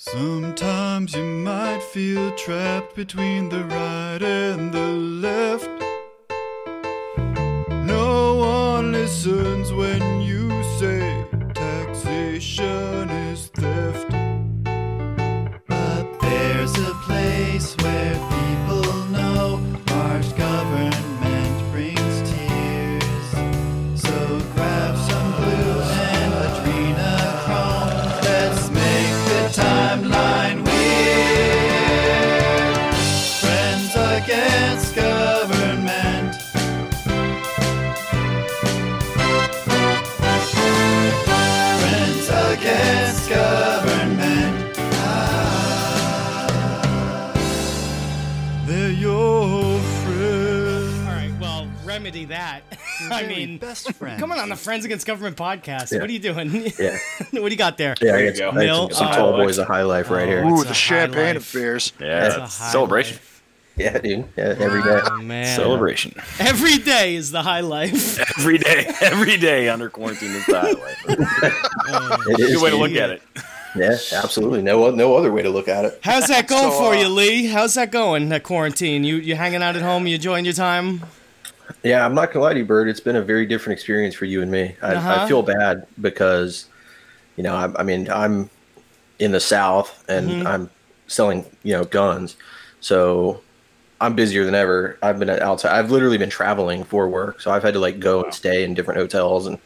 Sometimes you might feel trapped between the right and the left. I mean, best friend. come on on the Friends Against Government podcast. Yeah. What are you doing? Yeah. what do you got there? Yeah, I you got go. some, some, Nil. Oh, tall boys of high life right here. Oh, Ooh, the champagne life. affairs. Yeah, It's a it's high celebration. life. Yeah, dude. Yeah, every day. Oh man, Celebration. every day is the high life. Every day, every day under quarantine is the highlight. It is, Good way to dude. look at it. Yeah, absolutely. No, no other way to look at it. How's that going So, for uh, you, Lee? How's that going? That quarantine? You you hanging out at home? You enjoying your time? Yeah, I'm not gonna lie to you, Bird. It's been a very different experience for you and me. I, Uh-huh. I feel bad because, you know, I, I mean, I'm in the South and Mm-hmm. I'm selling, you know, guns, so I'm busier than ever. I've been outside. I've literally been traveling for work, so I've had to like go and stay in different hotels and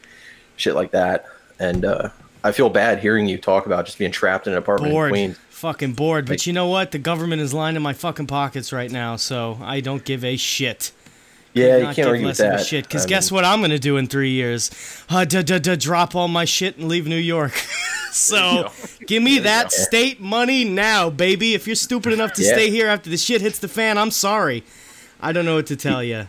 shit like that. And uh, I feel bad hearing you talk about just being trapped in an apartment in Queens. fucking bored. But Like- you know what? The government is lining my fucking pockets right now, so I don't give a shit. Yeah, you can't argue less of a that. shit. Because I guess mean, what I'm gonna do in three years? Uh, d- d- d- drop all my shit and leave New York. so give me that state money now, baby. If you're stupid enough to Yeah. stay here after the shit hits the fan, I'm sorry. I don't know what to tell you.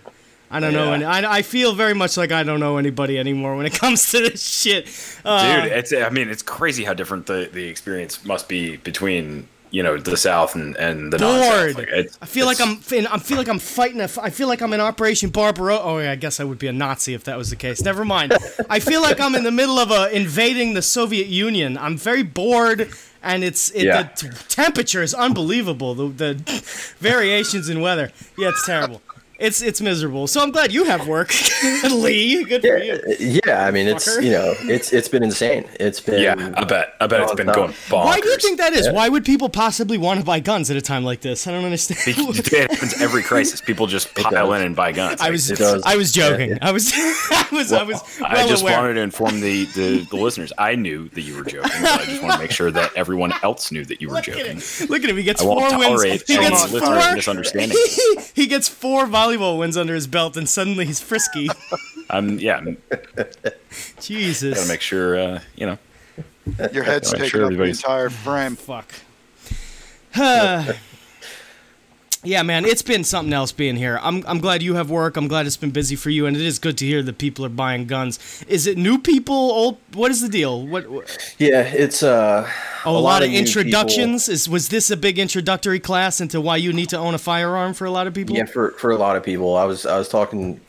I don't know, Yeah. and I, I feel very much like I don't know anybody anymore when it comes to this shit. Uh, Dude, it's I mean, it's crazy how different the, the experience must be between, you know, the South and, and the bored. Like, it's- I feel like I'm. in- I feel like I'm fighting. A, I feel like I'm in Operation Barbarossa. Oh, yeah, I guess I would be a Nazi if that was the case. Never mind. I feel like I'm in the middle of a invading the Soviet Union. I'm very bored, and it's it, Yeah. the t- temperature is unbelievable. The, the variations in weather. Yeah, it's terrible. It's it's miserable. So I'm glad you have work, Lee. Good for Yeah, you. yeah. I mean, it's you know, it's it's been insane. It's been Yeah, I bet. I bet it's been nonstop. going bonkers. Why do you think that is? Why would people possibly want to buy guns at a time like this? I don't understand. it happens every crisis. People just pile in and buy guns. I was I was joking. Yeah, I was I was I was well I just aware. wanted to inform the, the, the listeners. I knew that you were joking, but I just want to make sure that everyone else knew that you were Look joking. him. Look at him. He gets I four wins. He gets four misunderstanding. he gets four volleyball wins under his belt, and suddenly he's frisky. I'm yeah, I'm Jesus. gotta make sure uh, you know. Your head's taking sure up the entire frame. Fuck. yeah, man, it's been something else being here. I'm I'm glad you have work. I'm glad it's been busy for you, and it is good to hear that people are buying guns. Is it new people? Old? What is the deal? What? what Yeah, it's uh oh, a, lot, of new introductions. Is was this a big introductory class into why you need to own a firearm for a lot of people? people. Yeah, for for a lot of people. I was I was talking,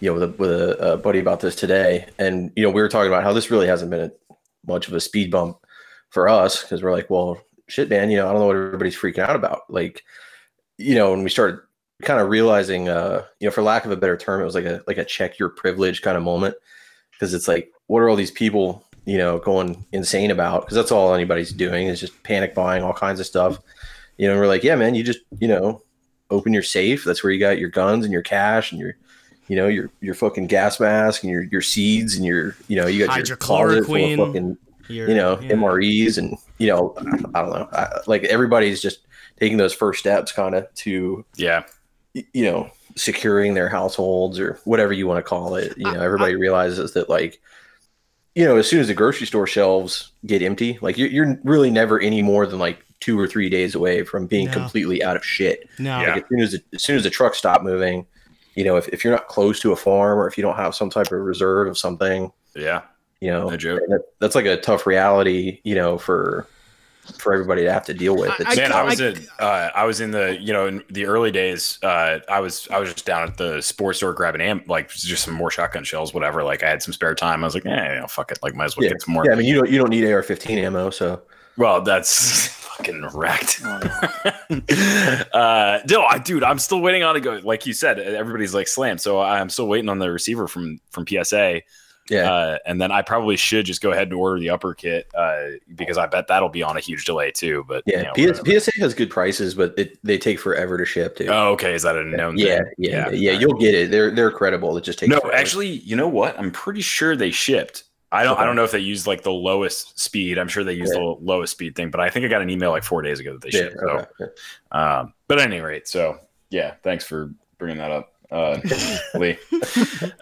you know, with a with a, a buddy about this today, and you know, we were talking about how this really hasn't been a, much of a speed bump for us because we're like, well, shit, man, you know, I don't know what everybody's freaking out about. Like, you know, when we started kind of realizing, uh, you know, for lack of a better term, it was like a like a check your privilege kind of moment because it's like, what are all these people, you know, going insane about? Because that's all anybody's doing is just panic buying all kinds of stuff. You know, and we're like, yeah, man, you just, you know, open your safe. That's where you got your guns and your cash and your, you know, your your fucking gas mask and your your seeds and your, you know, you got your closet full of fucking, Your- you know, yeah. MREs and you know, I, I don't know, I, like everybody's just taking those first steps, kind of to Yeah, you know securing their households or whatever you want to call it you know everybody realizes that like you know as soon as the grocery store shelves get empty like you're, you're really never any more than like two or three days away from being No. completely out of shit No. Yeah. as soon as the, as soon as the trucks stop moving you know if, if you're not close to a farm or if you don't have some type of reserve of something yeah, you know no joke. that, that's like a tough reality you know for for everybody to have to deal with I- It's- Man, I, I- was in uh, I was in the you know in the early days. Uh, I was I was just down at the sports store grabbing am like just some more shotgun shells, whatever. Like I had some spare time. I was like, eh, you know, fuck it. Like might as well yeah, get some more. yeah i mean you don't you don't need ar-15 ammo so Well, that's fucking wrecked. uh, no, I, dude, I'm still waiting on to go. Like you said, everybody's like slammed, so I'm still waiting on the receiver from from PSA. Yeah. Uh, and then I probably should just go ahead and order the upper kit uh, because I bet that'll be on a huge delay too. But yeah, you know, PS. PSA has good prices, but it, they take forever to ship too. Oh, okay. Is that a known? yeah, thing? yeah, yeah, You'll get it. They're they're credible. It just takes No, forever. actually, you know what? I'm pretty sure they shipped. I don't. I don't know if they used like the lowest speed. I'm sure they used Yeah. the lowest speed thing, but I think I got an email like four days ago that they Yeah, shipped. So, um, but at any rate, so yeah, thanks for bringing that up, uh, Lee.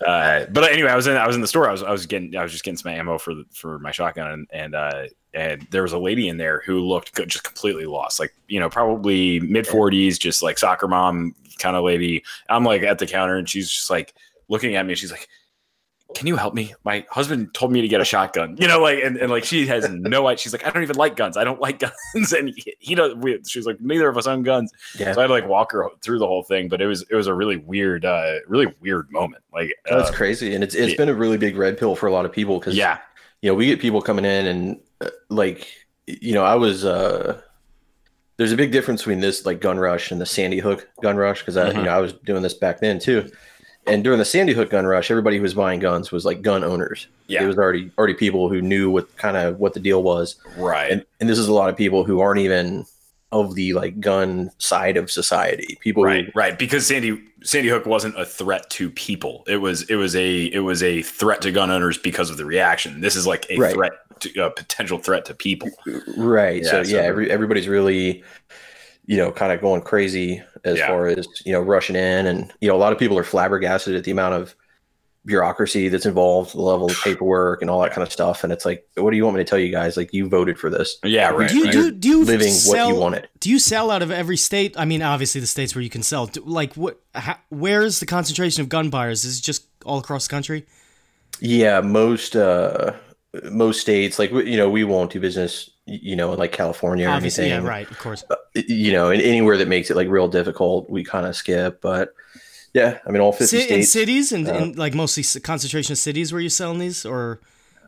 Uh, but anyway, I was in. I was in the store. I was. I was getting. I was just getting some ammo for the, for my shotgun, and and uh, and there was a lady in there who looked just completely lost. Like you know, probably mid forties, just like soccer mom kind of lady. I'm like at the counter, and she's just like looking at me. She's like can you help me? My husband told me to get a shotgun. You know, like and, and like she has no idea. She's like, I don't even like guns. I don't like guns. And he, he does. We, she's like, neither of us own guns. Yeah, So I had to like walk her through the whole thing. But it was it was a really weird, uh, really weird moment. Like, that's uh, crazy, and it's it's yeah. been a really big red pill for a lot of people because yeah, you know we get people coming in and uh, like you know I was uh there's a big difference between this like gun rush and the Sandy Hook gun rush because I Mhm. you know I was doing this back then too. And during the Sandy Hook gun rush, everybody who was buying guns was like gun owners. Yeah. It was already already people who knew what kind of what the deal was. right. and, and this is a lot of people who aren't even of the like gun side of society people right who, right because sandy sandy hook wasn't a threat to people it was it was a it was a threat to gun owners because of the reaction this is like a Right. threat to a potential threat to people right so Yeah, so- yeah every, everybody's really you know kind of going crazy as Yeah. far as you know rushing in and you know a lot of people are flabbergasted at the amount of bureaucracy that's involved the level of paperwork and all that kind of stuff and it's like what do you want me to tell you guys like you voted for this yeah right, Do you, right. do, you- do you living sell, what you wanted Do you sell out of every state? I mean, obviously the states where you can sell. Do, like, what? How, where's the concentration of gun buyers? Is it just all across the country? Yeah, most uh most states like you know we won't do business you know in like California or Obviously, anything. yeah, right, of course. You know, and anywhere that makes it like real difficult, we kind of skip. But yeah, I mean all fifty in states. cities and uh, in like mostly concentration of cities where you're selling these, or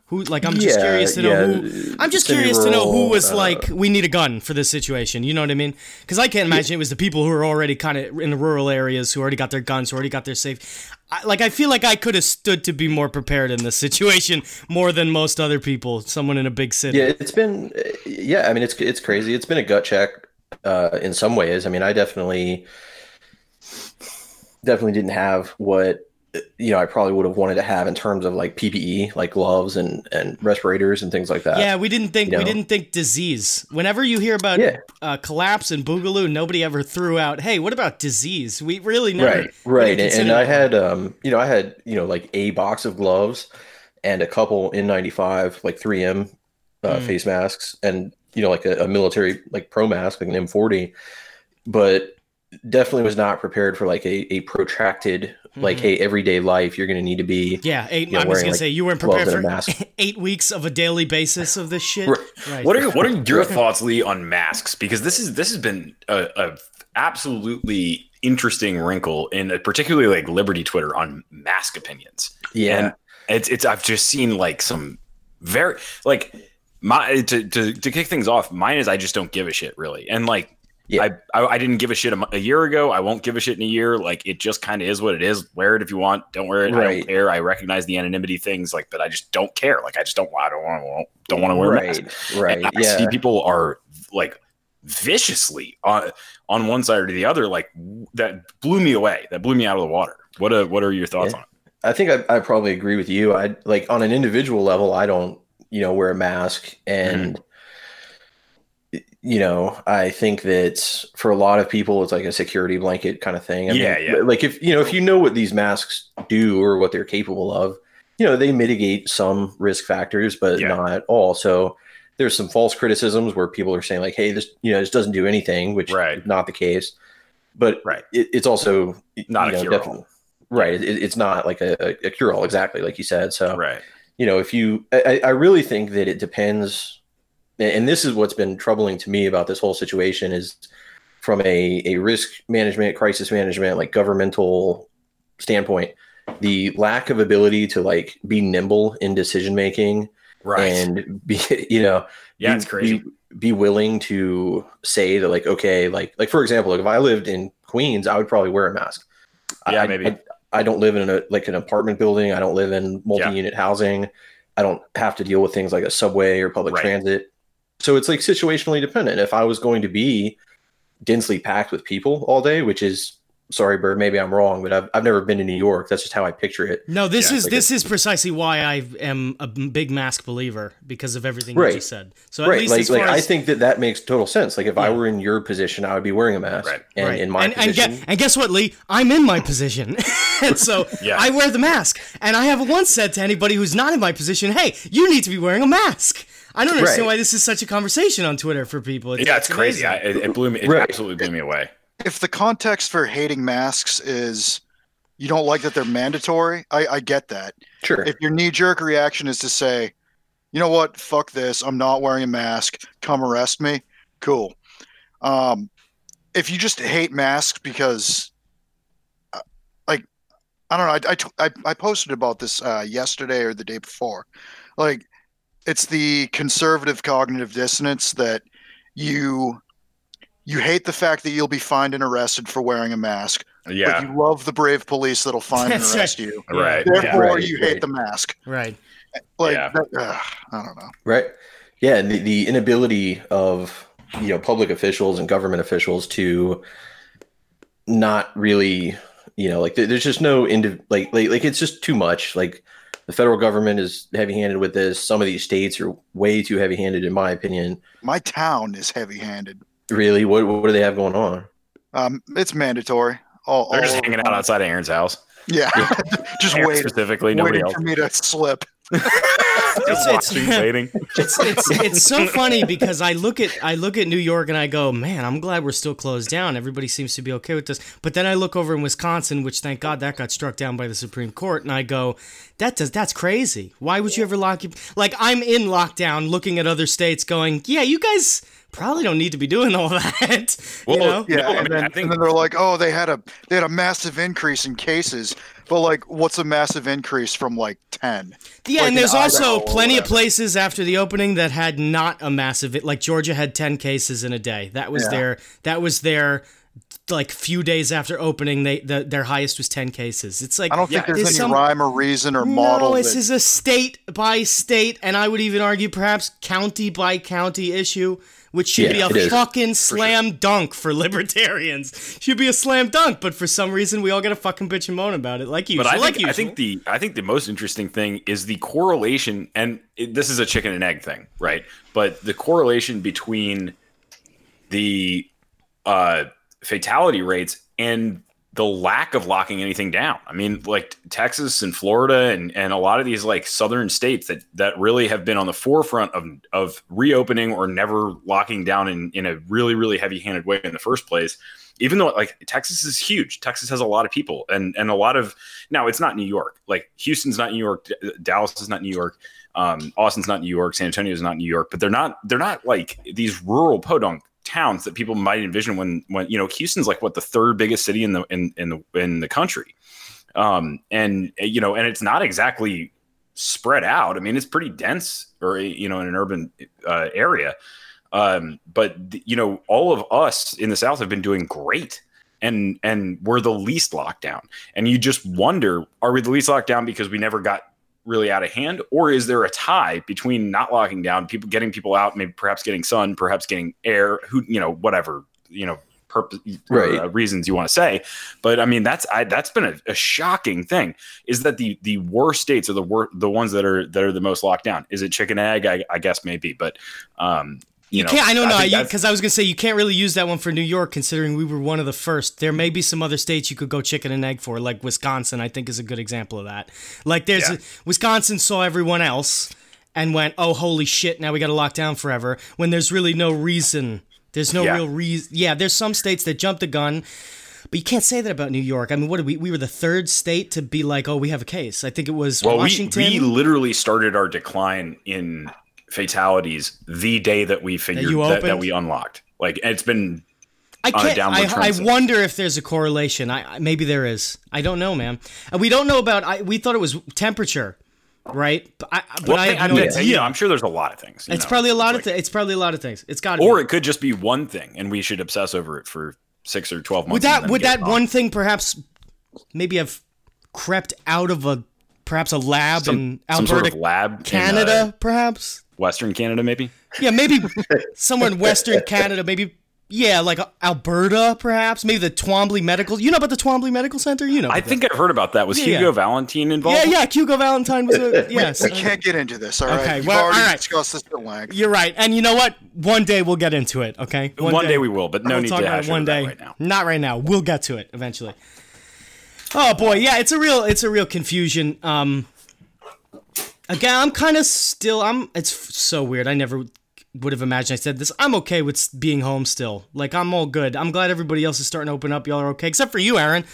who? Like, I'm just Yeah, curious to know yeah, who. I'm just curious to know who was uh, like, we need a gun for this situation. You know what I mean? Because I can't imagine it was the people who are already kind of in the rural areas who already got their guns, who already got their safe. I, like, I feel like I could have stood to be more prepared in this situation more than most other people. Someone in a big city. Yeah, it's been yeah. I mean, it's it's crazy. It's been a gut check uh, in some ways. I mean, I definitely definitely didn't have what you know I probably would have wanted to have in terms of like PPE, like gloves and and respirators and things like that. Yeah, we didn't think you we know. didn't think disease. Whenever you hear about Yeah. uh, collapse and boogaloo, nobody ever threw out, "Hey, what about disease?" We really never. right right and, and i had um you know i had you know like a box of gloves and a couple n95 like 3m uh, Mm. face masks and you know like a, a military like pro mask like an m40 but definitely was not prepared for like a, a protracted like Mhm. hey everyday life you're going to need to be Yeah, eight. you know, I was gonna like, say you weren't prepared for mask. eight weeks of a daily basis of this shit. Right. Right. What are what are your thoughts, Lee, on masks? Because this is this has been a, a absolutely interesting wrinkle in uh, particularly like Liberty Twitter on mask opinions. yeah And it's it's I've just seen like some very like my to to to kick things off. Mine is I just don't give a shit really, and like. Yeah. I, I I didn't give a shit a, a year ago. I won't give a shit in a year. Like it just kind of is what it is. Wear it if you want. Don't wear it. I don't care. I recognize the anonymity things, like, but I just don't care. Like I just don't. I don't want. Don't want to wear a mask. right right And I yeah see people are like viciously on on one side or the other. Like that blew me away. That blew me out of the water. What a, what are your thoughts Yeah. on it? I think I, I probably agree with you. I like on an individual level, I don't, you know, wear a mask, and mm-hmm. you know, I think that for a lot of people, it's like a security blanket kind of thing. I Yeah, mean, yeah. Like if you know, if you know what these masks do or what they're capable of, you know, they mitigate some risk factors, but Yeah. not all. So there's some false criticisms where people are saying like, "Hey, this, you know, this doesn't do anything," which Right. is not the case. But Right. it, it's also Not a know, cure-all. Right. It, it's not like a, a cure all, exactly like you said. So, Right. You know, if you, I, I really think that it depends. And this is what's been troubling to me about this whole situation is from a, a risk management, crisis management, like governmental standpoint, the lack of ability to like be nimble in decision making Right. and be, you know, yeah, be- it's crazy. be- be willing to say that like okay like like for example like if i lived in queens i would probably wear a mask Yeah, I, maybe. I, I don't live in a like an apartment building. I don't live in multi-unit housing. I don't have to deal with things like a subway or public Right. transit. So it's like situationally dependent. If i was going to be densely packed with people all day which is sorry bird maybe i'm wrong but i've, I've never been to new york that's just how i picture it No, this Yeah, is like this is precisely why I am a big mask believer because of everything you Right. just said. So at right least like as far like i think that that makes total sense like if i were in your position i would be wearing a mask Right. and right. in my and, and, position and guess what, Lee? I'm in my position, and so Yeah. I wear the mask. And I have once said to anybody who's not in my position, "Hey, you need to be wearing a mask." I don't understand Right. why this is such a conversation on Twitter for people. yeah, it's crazy. I, it, it blew me. It Right. absolutely blew me away. If the context for hating masks is you don't like that they're mandatory, I, I get that. sure If your knee jerk reaction is to say, you know what, fuck this, I'm not wearing a mask, come arrest me, cool. Um, if you just hate masks because, uh, like, I don't know, I, I t- I, I posted about this uh, yesterday or the day before. Like, it's the conservative cognitive dissonance that you you hate the fact that you'll be fined and arrested for wearing a mask, Yeah, but you love the brave police that'll find and That's arrest you. right. Therefore, Yeah. Right, you hate right. the mask. right. Like, Yeah. that, ugh, I don't know. Right. Yeah, and the, the inability of you know public officials and government officials to not really, you know, like there's just no indi- like, like like it's just too much. Like the federal government is heavy-handed with this. Some of these states are way too heavy-handed, in my opinion. My town is heavy-handed. Really, what what do they have going on? Um, it's mandatory. All, They're all just over hanging out town. outside of Aaron's house. Yeah, just Aaron wait, specifically, nobody waiting else. for me to slip. Just It's- it's it's it's so funny because I look at I look at New York and I go, man, I'm glad we're still closed down. Everybody seems to be okay with this. But then I look over in Wisconsin, which thank God that got struck down by the Supreme Court, and I go, that does that's crazy. Why would you ever lock you? Like I'm in lockdown, looking at other states, going, yeah, you guys probably don't need to be doing all that. Well, you know? Yeah, No, I and, mean, then, I think- and then they're like, "Oh, they had a they had a massive increase in cases." But like, what's a massive increase from like ten? Yeah, like and in there's also Idaho plenty of places after the opening that had not a massive like Georgia had 10 cases in a day. That was Yeah. their that was their like few days after opening they the, their highest was 10 cases. It's like I don't think Yeah, there's any some- rhyme or reason or model. No, this that- is a state by state and I would even argue perhaps county by county issue. Which should Yeah, be a is. fucking slam dunk for libertarians. Should be a slam dunk, but for some reason we all get a fucking bitch and moan about it, like you. But I like think, I think the I think the most interesting thing is the correlation, and it, this is a chicken and egg thing, right? But the correlation between the uh, fatality rates and the lack of locking anything down. I mean, like Texas and Florida and, and a lot of these like southern states that that really have been on the forefront of of reopening or never locking down in, in a really, really heavy handed way in the first place. Even though like Texas is huge. Texas has a lot of people and and a lot of now it's not New York. Like Houston's not New York, D- Dallas is not New York. Um, Austin's not New York, San Antonio's not New York, but they're not they're not like these rural podunk towns that people might envision when when you know Houston's like what the third biggest city in the in in the in the country, um, and you know, and it's not exactly spread out. I mean, it's pretty dense, or you know, in an urban uh, area. Um, but you know, all of us in the South have been doing great, and and we're the least locked down. And you just wonder, are we the least locked down because we never got really out of hand, or is there a tie between not locking down, people getting people out, maybe perhaps getting sun, perhaps getting air, who you know, whatever you know, purpose Right. uh, reasons you want to say. But I mean, that's I, that's been a, a shocking thing. Is that the the worst states are the wor- the ones that are that are the most locked down? Is it chicken egg? I, I guess maybe, but um, you, You know, can't. I don't know think because I was gonna say you can't really use that one for New York, considering we were one of the first. There may be some other states you could go chicken and egg for, like Wisconsin. I think is a good example of that. Like there's Yeah. Wisconsin saw everyone else and went, "Oh, holy shit! Now we got to lock down forever." When there's really no reason. There's no Yeah. real reason. Yeah, there's some states that jumped the gun. But you can't say that about New York. I mean, what did we? We were the third state to be like, "Oh, we have a case." I think it was Well, we, we literally started our decline in fatalities the day that we figured you that, that, we unlocked. Like it's been I on can't. I, I wonder if there's a correlation. I I- maybe there is. I don't know, man. And we don't know about. I we thought it was temperature. right? But I, but One I have no idea. know, I'm sure there's a lot of things. it's know, probably a lot it's of like- things. It's probably a lot of things. It's got to or be. it could just be one thing, and we should obsess over it for six or twelve months. would that would that one thing perhaps maybe have crept out of a perhaps a lab some, in Alberta, sort of lab in, Canada, uh, perhaps? Western Canada, maybe? Yeah, maybe somewhere in Western Canada, maybe. Yeah, like Alberta, perhaps. Maybe the Twombly Medical. You know about the Twombly Medical Center? You know. I about think I've heard about that. Was Yeah, Hugo yeah. Valentine involved? Yeah, yeah. Hugo Valentine was a yes. We can't get into this. All right. Okay, You've well, already all right. discussed this at length. You're right, and you know what? One day we'll get into it. Okay. One, day, we will, but no we'll need talk to about hash it one day. right now. Not right now. We'll get to it eventually. Oh boy, yeah, it's a real, it's a real confusion. Um, again, I'm kind of still. I'm. It's f- so weird. I never would have imagined I said this. I'm okay with being home still. Like I'm all good. I'm glad everybody else is starting to open up. Y'all are okay, except for you, Aaron.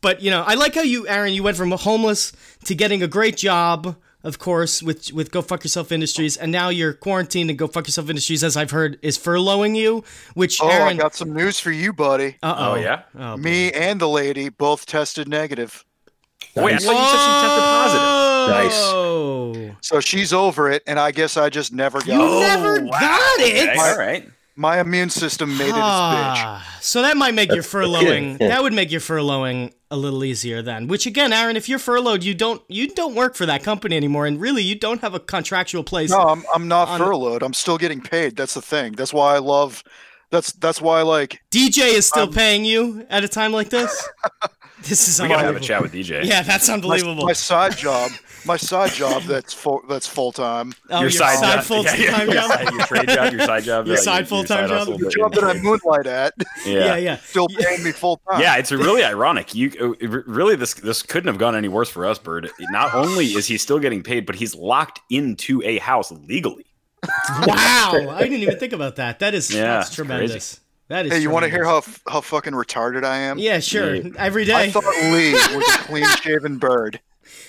But you know, I like how you, Aaron, you went from homeless to getting a great job, of course, with with Go Fuck Yourself Industries, and now you're quarantined and Go Fuck Yourself Industries, as I've heard, is furloughing you. Which Oh, I got some news for you, buddy. uh-oh. Oh, yeah? Oh, Me and the lady both tested negative. Wait, I Nice. thought you said she tested positive. Whoa. So she's over it, and I guess I just never got You it. never got it. Okay, all right. My immune system made it its bitch. Ah, so that might make your furloughing. Yeah. That would make your furloughing a little easier then. Which again, Aaron, if you're furloughed, you don't you don't work for that company anymore, and really you don't have a contractual place. No, I'm I'm not On- furloughed. I'm still getting paid. That's the thing. That's why I love. That's that's why like DJ is still Um, paying you at a time like this. this is We gotta have a chat with DJ. Yeah, that's unbelievable. my side job. My side job. That's full. That's full time. oh, your, side, job- full yeah, yeah, time your job. side- your trade job, your side job, Your uh, side full-time job? The job that I moonlight at Yeah, yeah. yeah. still paying me full time. Yeah, it's really ironic. You uh, really this this couldn't have gone any worse for us, Bird. Not only is he still getting paid, but he's locked into a house legally. Wow, I didn't even think about that. That is Yeah, that's it's tremendous. That is. Hey, you want to hear how how fucking retarded I am? Yeah, sure. Yeah. Every I thought Lee was a clean shaven bird.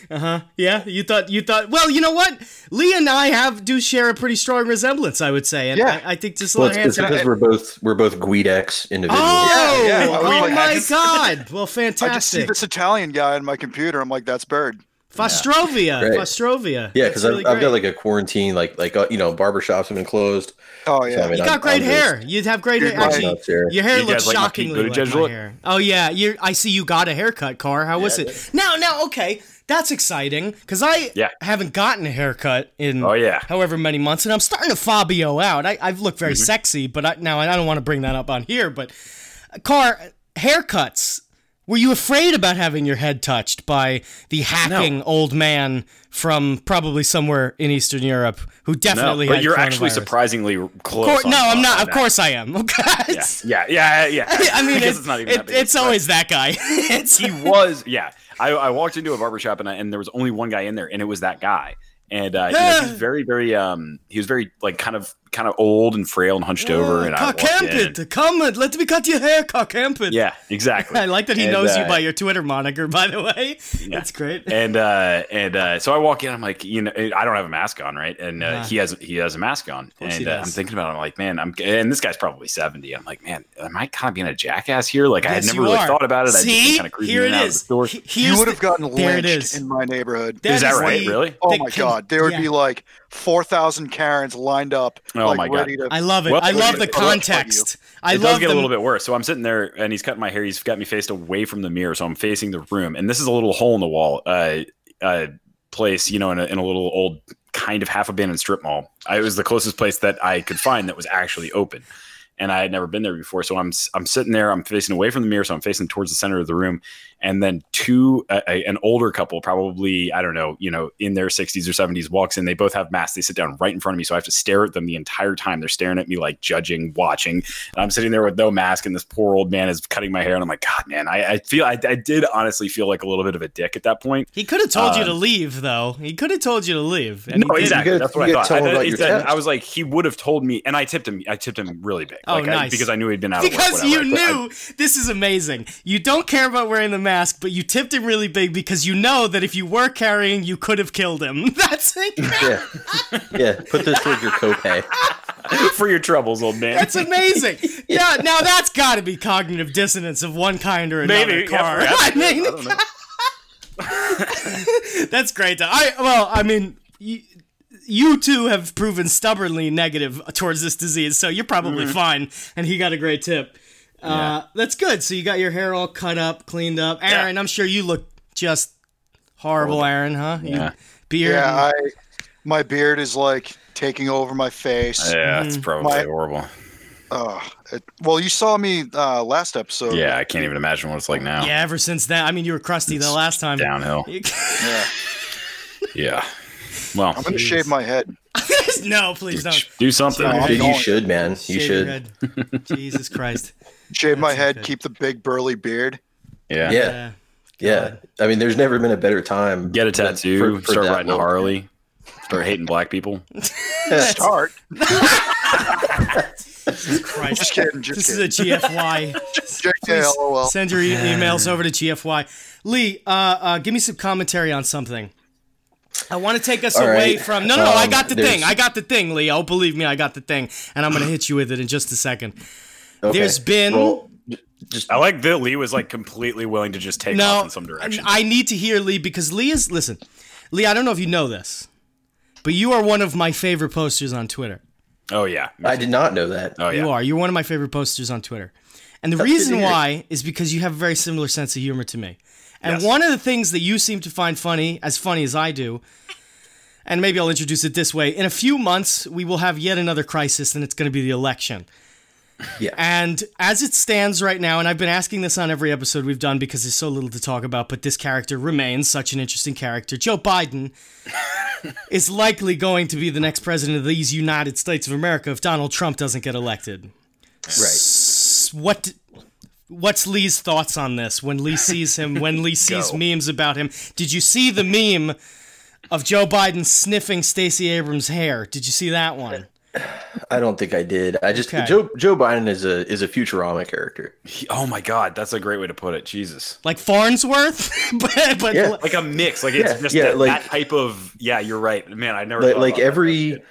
Uh huh. Yeah, you thought you thought. Well, you know what? Lee and I have do share a pretty strong resemblance, I would say, and Yeah. I, I think just Well, it's, it's because we're both we're both Guidex individuals. Oh, Yeah, yeah, oh like, my just- God! Well, fantastic. I just see this Italian guy on my computer. I'm like, that's Bird. Fostrovia, Great. Fostrovia. Yeah, because really I've, I've got like a quarantine, like like uh, you know, barbershops have been closed. Oh So, yeah. I mean, You I'm- got great I'm just- hair. You'd have great hair. Actually, Nuts here. your hair You looks guys shockingly Pete like my hair. Oh yeah, you. I see you got a haircut, Car. How was it? Now, now, okay, that's exciting because I Yeah. haven't gotten a haircut in Oh, yeah. however many months, and I'm starting to Fabio out. I, I've looked Mm-hmm. very sexy, but I, now I don't want to bring that up on here. But Car haircuts. Were you afraid about having your head touched by the hacking old man from probably somewhere in Eastern Europe who definitely No, but you're actually surprisingly close. On- no, I'm not. Of that. course I am. Yeah, yeah, yeah, yeah. I mean, guess it's, it's not even it- that big it's always that guy. it's, he was yeah I, I walked into a barbershop and, I, and there was only one guy in there and it was that guy and uh, you know, he's very very um he was very like kind of kind of old and frail and hunched over and I walked in come and let me cut your hair, Cockampit. yeah exactly I like that he And, knows you uh, by your Twitter moniker, by the way. That's great. and uh and uh so I walk in I'm like you know I don't have a mask on right and uh, Uh-huh. he has he has a mask on and uh. I'm thinking about it I'm like man I'm and this guy's probably 70 I'm like man am I kind of being a jackass here like I had never really are. thought about it I See, just kind of cruising here in it and out of the store. He- You would have gotten lynched in my neighborhood. Is that is right? the- Really? Oh my con- god, there would be like four thousand Karens lined up, Oh like my God. ready to. I love it. Well, I love it- the it- context. I it love does get the, a little bit worse. So I'm sitting there and he's cutting my hair. He's got me faced away from the mirror, so I'm facing the room. And this is a little hole in the wall uh, uh, place, you know, in a, in a little old kind of half abandoned strip mall. I, it was the closest place that I could find that was actually open. And I had never been there before, so I'm I'm sitting there. I'm facing away from the mirror, so I'm facing towards the center of the room. And then two, a, a- an older couple, probably I don't know, you know, in their 60s or 70s, walks in. They both have masks. They sit down right in front of me, so I have to stare at them the entire time. They're staring at me like judging, watching. And I'm sitting there with no mask, and this poor old man is cutting my hair. And I'm like, God, man, I, I feel, I, I did honestly feel like a little bit of a dick at that point. He could have told you Um, to leave, though. He could have told you to leave. and No, exactly. You That's what I thought. tell I, about he your said- I was like, he would have told me, and I tipped him. I tipped him really big. Oh, like, I- nice. because I knew he'd been out of work, Because whatever. you I I- knew this is amazing. You don't care about wearing the mask, but you tipped him really big because you know that if you were carrying, you could have killed him. That's it. Yeah, yeah. Put this towards your copay. for your troubles, old man. That's amazing. yeah. Now that's got to be cognitive dissonance of one kind or another. Maybe, car. perhaps. I mean, I don't know. That's great. I well, I mean, you, you two have proven stubbornly negative towards this disease, so you're probably Mm-hmm. fine. And he got a great tip. Uh, that's good. So you got your hair all cut up, cleaned up. Aaron, I'm sure you look just horrible, Aaron, huh? You- Yeah. beard. Yeah, and- I my beard is like taking over my face. Yeah, it's probably My- horrible. Uh, it, well, you saw me uh, last episode. Yeah, I can't even imagine what it's like now. yeah. Ever since that, I mean, you were crusty the last time. Downhill. Yeah. Yeah. Well, I'm gonna shave my head. no, please don't. do something. No, Dude, you should, man. You Shave should. Jesus Christ. Shave my head. okay. Keep the big burly beard. Yeah. Yeah, yeah. I mean, there's never been a better time. Get a tattoo. for- for start that riding a. Harley. Start hating black people. Start. Christ. Just kidding. Just This is a GFY. JK, LOL. Send your e- emails over to GFY. Lee, uh, uh, give me some commentary on something. I want to take us All away right. from. No, no, no. I Um, got the there's- thing. I got the thing, Lee. Oh, believe me, I got the thing, and I'm gonna hit you with it in just a second. Okay. There's been- Well, just I like that Lee was like completely willing to just take off in some direction. I need to hear Lee because Lee is. Listen, Lee. I don't know if you know this, but you are one of my favorite posters on Twitter. oh yeah. I did not know that. Oh yeah. You are. You're one of my favorite posters on Twitter. And the That's reason why is because you have a very similar sense of humor to me. And Yes. one of the things that you seem to find funny, as funny as I do, and maybe I'll introduce it this way in a few months, we will have yet another crisis, and it's going to be the election. Yeah. And as it stands right now, and I've been asking this on every episode we've done because there's so little to talk about, but this character remains such an interesting character. Joe Biden is likely going to be the next president of these United States of America if Donald Trump doesn't get elected. Right. What what's Lee's thoughts on this when Lee sees him when Lee sees Go. memes about him? Did you see the meme of Joe Biden sniffing Stacey Abrams' hair? Did you see that one? I don't think I did. I just Okay. Joe Joe Biden is a is a Futurama character. He- oh my god, that's a great way to put it. Jesus. Like Farnsworth? but but Yeah. Like a mix. Like it's Yeah, just yeah, that, like- that type of yeah, you're right. Man, I never Like, like every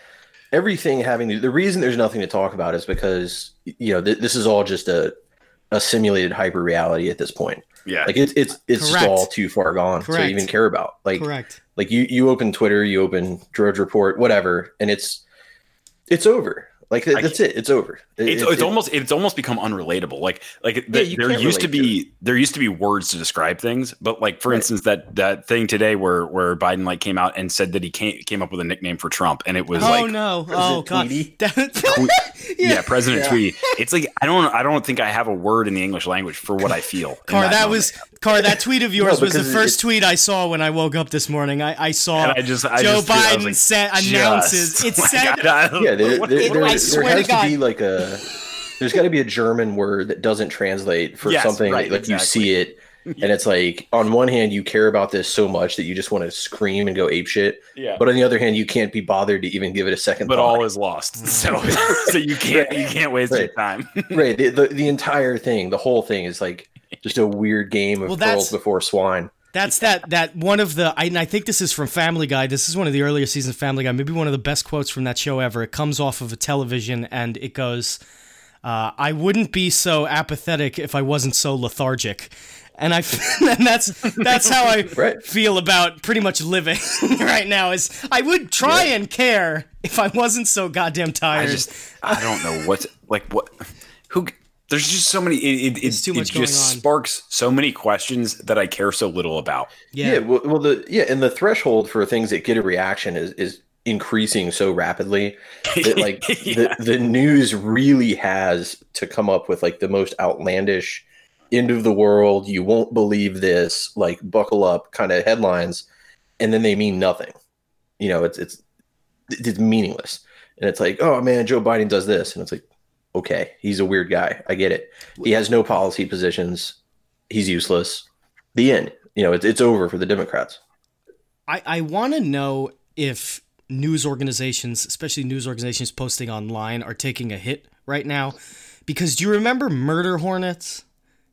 everything having to, the reason there's nothing to talk about is because you know th- this is all just a a simulated hyper reality at this point. Yeah. Like it's it's it's just Correct. all too far gone Correct. to even care about. Like correct. like you you open Twitter, you open Drudge Report, whatever, and it's it's over. Like th- I that's it. It's over. It- it's, it- it's it- almost it's almost become unrelatable. Like like Yeah, th- you there used to relate to be there used to be words to describe things, but like for Right. instance that that thing today where where Biden like came out and said that he came came up with a nickname for Trump and it was like Oh like no. Oh President god. Tweety? yeah, President Yeah. Tweety. It's like I don't I don't think I have a word in the English language for what I feel. in Car, that, moment. was Car. That tweet of yours was the first it- tweet I saw when I woke up this morning. I, I saw I just- I Joe just feel- I was Biden like, said, announces. It like, said I don't- yeah. There, what- there, it- there, I there swear to has to, be like a there's got to be a German word that doesn't translate for Yes, something right, like you see it. And it's like on one hand you care about this so much that you just want to scream and go ape shit, yeah. but on the other hand you can't be bothered to even give it a second but thought. all is lost. So so you can't you can't waste your time. right the, the the entire thing the whole thing is like just a weird game of Well, pearls before swine That's that that one of the I, and I think this is from Family Guy. This is one of the earlier seasons of Family Guy. Maybe one of the best quotes from that show ever. It comes off of a television and it goes, uh, "I wouldn't be so apathetic if I wasn't so lethargic." And I and that's that's how I Right. feel about pretty much living right now. Is I would try and care if I wasn't so goddamn tired. I tired. just I don't know what like what who there's just so many it, it, It's too much it just on. sparks so many questions that I care so little about. yeah, well, well the yeah and the threshold for things that get a reaction is is increasing so rapidly that like Yeah. the, the news really has to come up with like the most outlandish end of the world you won't believe this like buckle up kind of headlines and then they mean nothing you know it's it's it's meaningless and it's like oh man joe biden does this and it's like okay he's a weird guy i get it he has no policy positions he's useless the end you know it's, it's over for the democrats I, I want to know if news organizations, especially news organizations posting online, are taking a hit right now. Because do you remember Murder Hornets?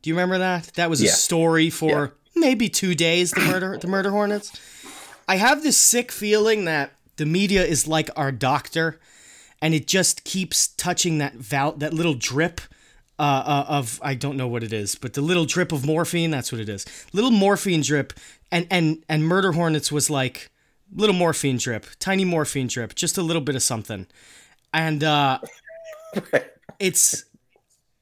Do you remember that? That was a Yeah. story for maybe two days. The murder, the Murder Hornets. I have this sick feeling that the media is like our doctor, and it just keeps touching that val- that little drip uh, uh, of I don't know what it is, but the little drip of morphine. That's what it is. Little morphine drip, and and and murder hornets was like little morphine drip, tiny morphine drip, just a little bit of something, and uh, it's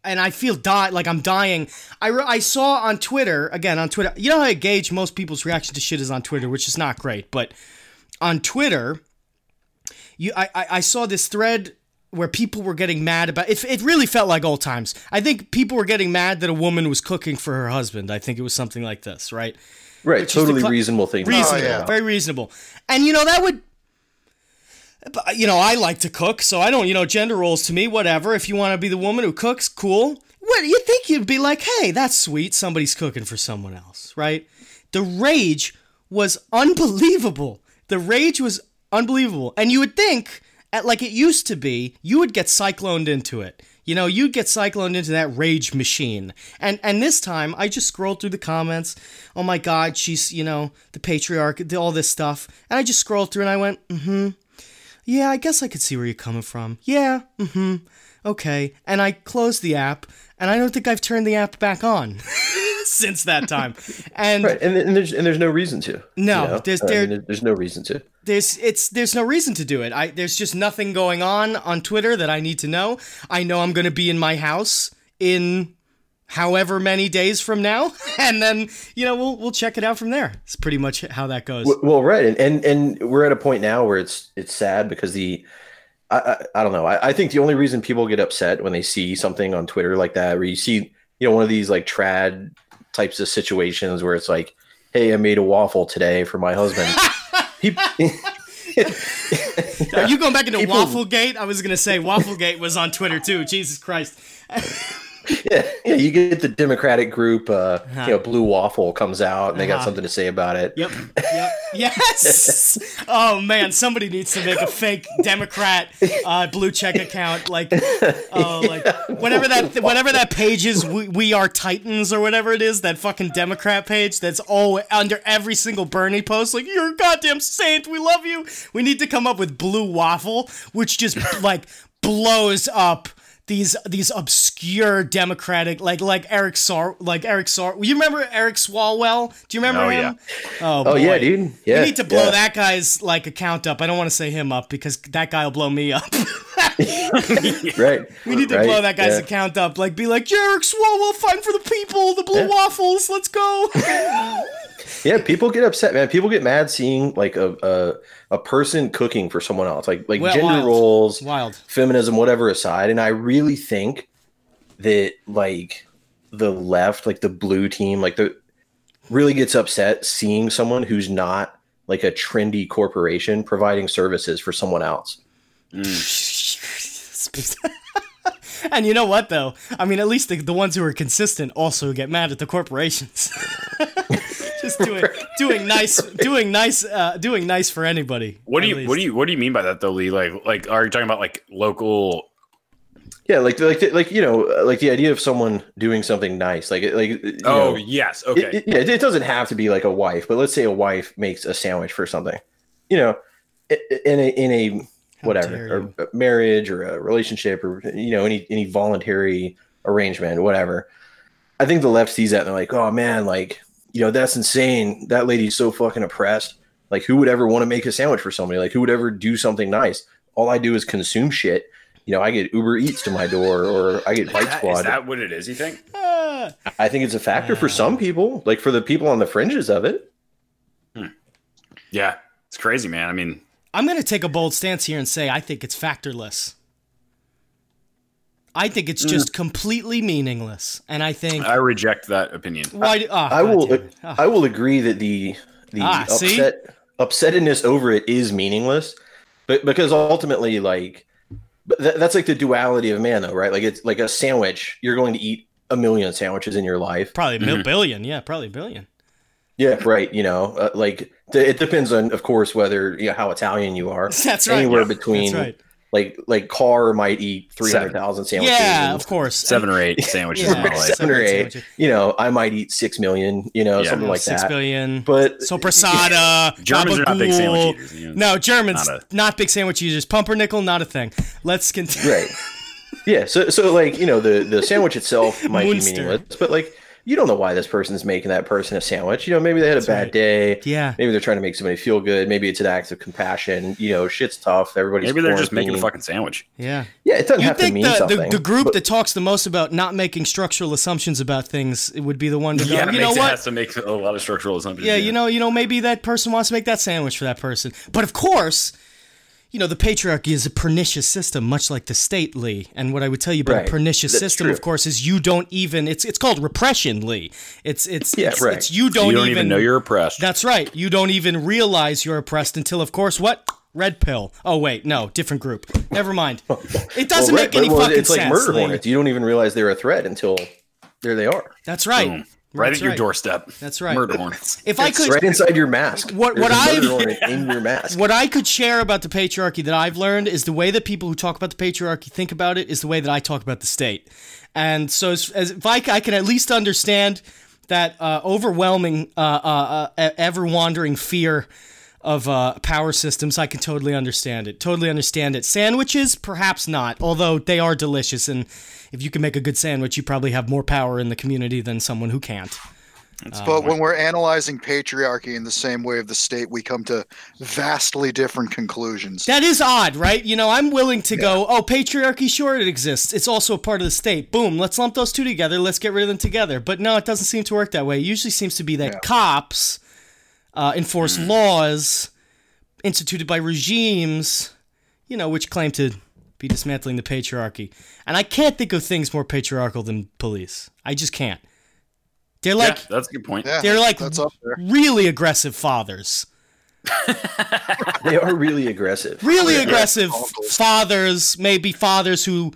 and I feel die like I'm dying. I, re- I saw on Twitter again on Twitter. You know how I gauge most people's reaction to shit is on Twitter, which is not great. But on Twitter, you I I, I saw this thread where people were getting mad about it. It really felt like old times. I think people were getting mad that a woman was cooking for her husband. I think it was something like this, right? Right, Which totally cla- reasonable thing. Reasonable, say yeah. very reasonable. And you know that would you know, I like to cook, so I don't, you know, gender roles to me, whatever. If you want to be the woman who cooks, cool. What you think you'd be like, "Hey, that's sweet. Somebody's cooking for someone else." Right? The rage was unbelievable. The rage was unbelievable. And you would think at like it used to be, you would get cycloned into it. You know, you'd get cycloned into that rage machine. And and this time I just scrolled through the comments. Oh my god, she's, you know, the patriarch, all this stuff. And I just scrolled through and I went, "Mm-hmm. Yeah, I guess I could see where you're coming from. Yeah, mm-hmm. Okay. And I closed the app and I don't think I've turned the app back on since that time. And Right, and, and there's and there's no reason to. No, you know? there's- I mean, there's no reason to. there's it's there's no reason to do it. I there's just nothing going on on Twitter that I need to know. I know I'm going to be in my house in however many days from now, and then you know we'll we'll check it out from there. It's pretty much how that goes. Well, right, and, and and we're at a point now where it's it's sad because the I I, I don't know. I, I think the only reason people get upset when they see something on Twitter like that, where you see you know one of these like trad types of situations where it's like, hey, I made a waffle today for my husband. he, Are you going back into People- Wafflegate? I was gonna say Wafflegate was on Twitter too. Jesus Christ. yeah, yeah, you get the Democratic group, uh, Uh-huh. you know, Blue Waffle comes out and they got Uh-huh. something to say about it. Yep. Yep. Yes. Oh man, somebody needs to make a fake Democrat uh, blue check account. Like, oh, like whatever that whatever that page is. We, we are Titans or whatever it is. That fucking Democrat page. That's all under every single Bernie post. Like, you're a goddamn saint. We love you. We need to come up with blue waffle, which just like blows up these these obscure democratic like like Eric Sar like Eric Sar. You remember Eric Swalwell? Do you remember Oh, him? Oh, Oh yeah, dude. Yeah, we need to blow yeah. that guy's like account up. I don't want to say him up because that guy will blow me up. Right. we need to right, blow that guy's yeah. account up. Like be like, Jarek Swalwell, fight for the people, the blue waffles, let's go. Yeah, people get upset, man. People get mad seeing like a a, a person cooking for someone else, like like Well, gender wild. roles, Wild. feminism, whatever aside. And I really think that like the left, like the blue team, like the really gets upset seeing someone who's not like a trendy corporation providing services for someone else. Mm. and you know what though? I mean, at least the, the ones who are consistent also get mad at the corporations. Just doing doing nice, doing nice, uh, doing nice for anybody. What do you least. what do you what do you mean by that though, Lee? Like like are you talking about like local? Yeah, like like like you know, like the idea of someone doing something nice, like like you Oh know, yes, okay. it- yeah, it doesn't have to be like a wife, but let's say a wife makes a sandwich for something, you know, in a in a dare whatever, or a marriage or a relationship or you know any any voluntary arrangement, whatever. I think the left sees that and they're like, oh man, like you know that's insane. That lady's so fucking oppressed. Like who would ever want to make a sandwich for somebody? Like who would ever do something nice? All I do is consume shit. You know, I get Uber Eats to my door, or I get Bike Squad. is that what it is? You think? I think it's a factor for some people, like for the people on the fringes of it. Hmm. Yeah, it's crazy, man. I mean, I'm going to take a bold stance here and say I think it's factorless. I think Mm. it's just completely meaningless, and I think I reject that opinion. why? do- ah, I God will, damn it. Ah. I will agree that the the Ah, see? upset upsetness over it is meaningless, but because ultimately, like, but that, that's like the duality of man, though, right? Like it's like a sandwich. You're going to eat a million sandwiches in your life. probably a Mm-hmm. billion. Yeah, probably a billion. Yeah, right. You know, uh, like th- it depends on, of course, whether you know how Italian you are. That's right. Anywhere yeah. between That's right. Like like Carr might eat three hundred thousand sandwiches. Yeah, of course. Seven or eight sandwiches Yeah. in my life. seven or eight. sandwiches. You know, I might eat six million. You know, Yeah. something like Six that. billion. But Soprasada. Germans are not big sandwich eaters. You know? No, Germans Not not, big sandwich eaters. Pumpernickel, not a thing. Let's continue. right. Yeah, so so like you know the the sandwich itself might be Munster. meaningless, but like you don't know why this person's making that person a sandwich. You know, maybe they had a bad right. day. Yeah. Maybe they're trying to make somebody feel good. Maybe it's an act of compassion. You know, shit's tough. Everybody's Maybe they're just making a fucking sandwich. Yeah. Yeah, it doesn't You have to think mean the, the, something. the group but- that talks the most about not making structural assumptions about things it would be the one to go, Yeah, it you know makes, it what? has to make a lot of structural assumptions. Yeah, you know, you know, maybe that person wants to make that sandwich for that person. But of course, you know, the patriarchy is a pernicious system, much like the state, Lee. And what I would tell you about a pernicious That's system, true. of course, is you don't even. It's it's called repression, Lee. It's it's Yeah, it's, right. it's you don't, you don't even know you're oppressed. That's right. You don't even realize you're oppressed until, of course, what? Red pill. Oh wait, no, different group. Never mind. It doesn't Well, make right, any but- well, fucking it's like sense. murder Lee. hornets. You don't even realize they're a threat until there they are, That's right. Boom. Right That's at your right. doorstep. That's right. Murder hornets. If I could, right inside your mask. What- There's what a I- murder hornet in your mask. what I could share about the patriarchy that I've learned is the way that people who talk about the patriarchy think about it is the way that I talk about the state. And so, as, as if I, c- I can at least understand that uh, overwhelming, uh, uh, uh, ever wandering fear of uh, power systems, I can totally understand it. Totally understand it. Sandwiches, perhaps not, although they are delicious. And if you can make a good sandwich, you probably have more power in the community than someone who can't. But when we're analyzing patriarchy in the same way of the state, we come to vastly different conclusions. That is odd, right? You know, I'm willing to go, oh, patriarchy, sure, it exists. It's also a part of the state. Boom, let's lump those two together. Let's get rid of them together. But no, it doesn't seem to work that way. It usually seems to be that Yeah. cops uh, enforce laws instituted by regimes, you know, which claim to be dismantling the patriarchy. And I can't think of things more patriarchal than police. I just can't. They're like yeah, that's a good point. Yeah, they're like that's really aggressive fathers. they are really aggressive. really Yeah. aggressive fathers, maybe fathers who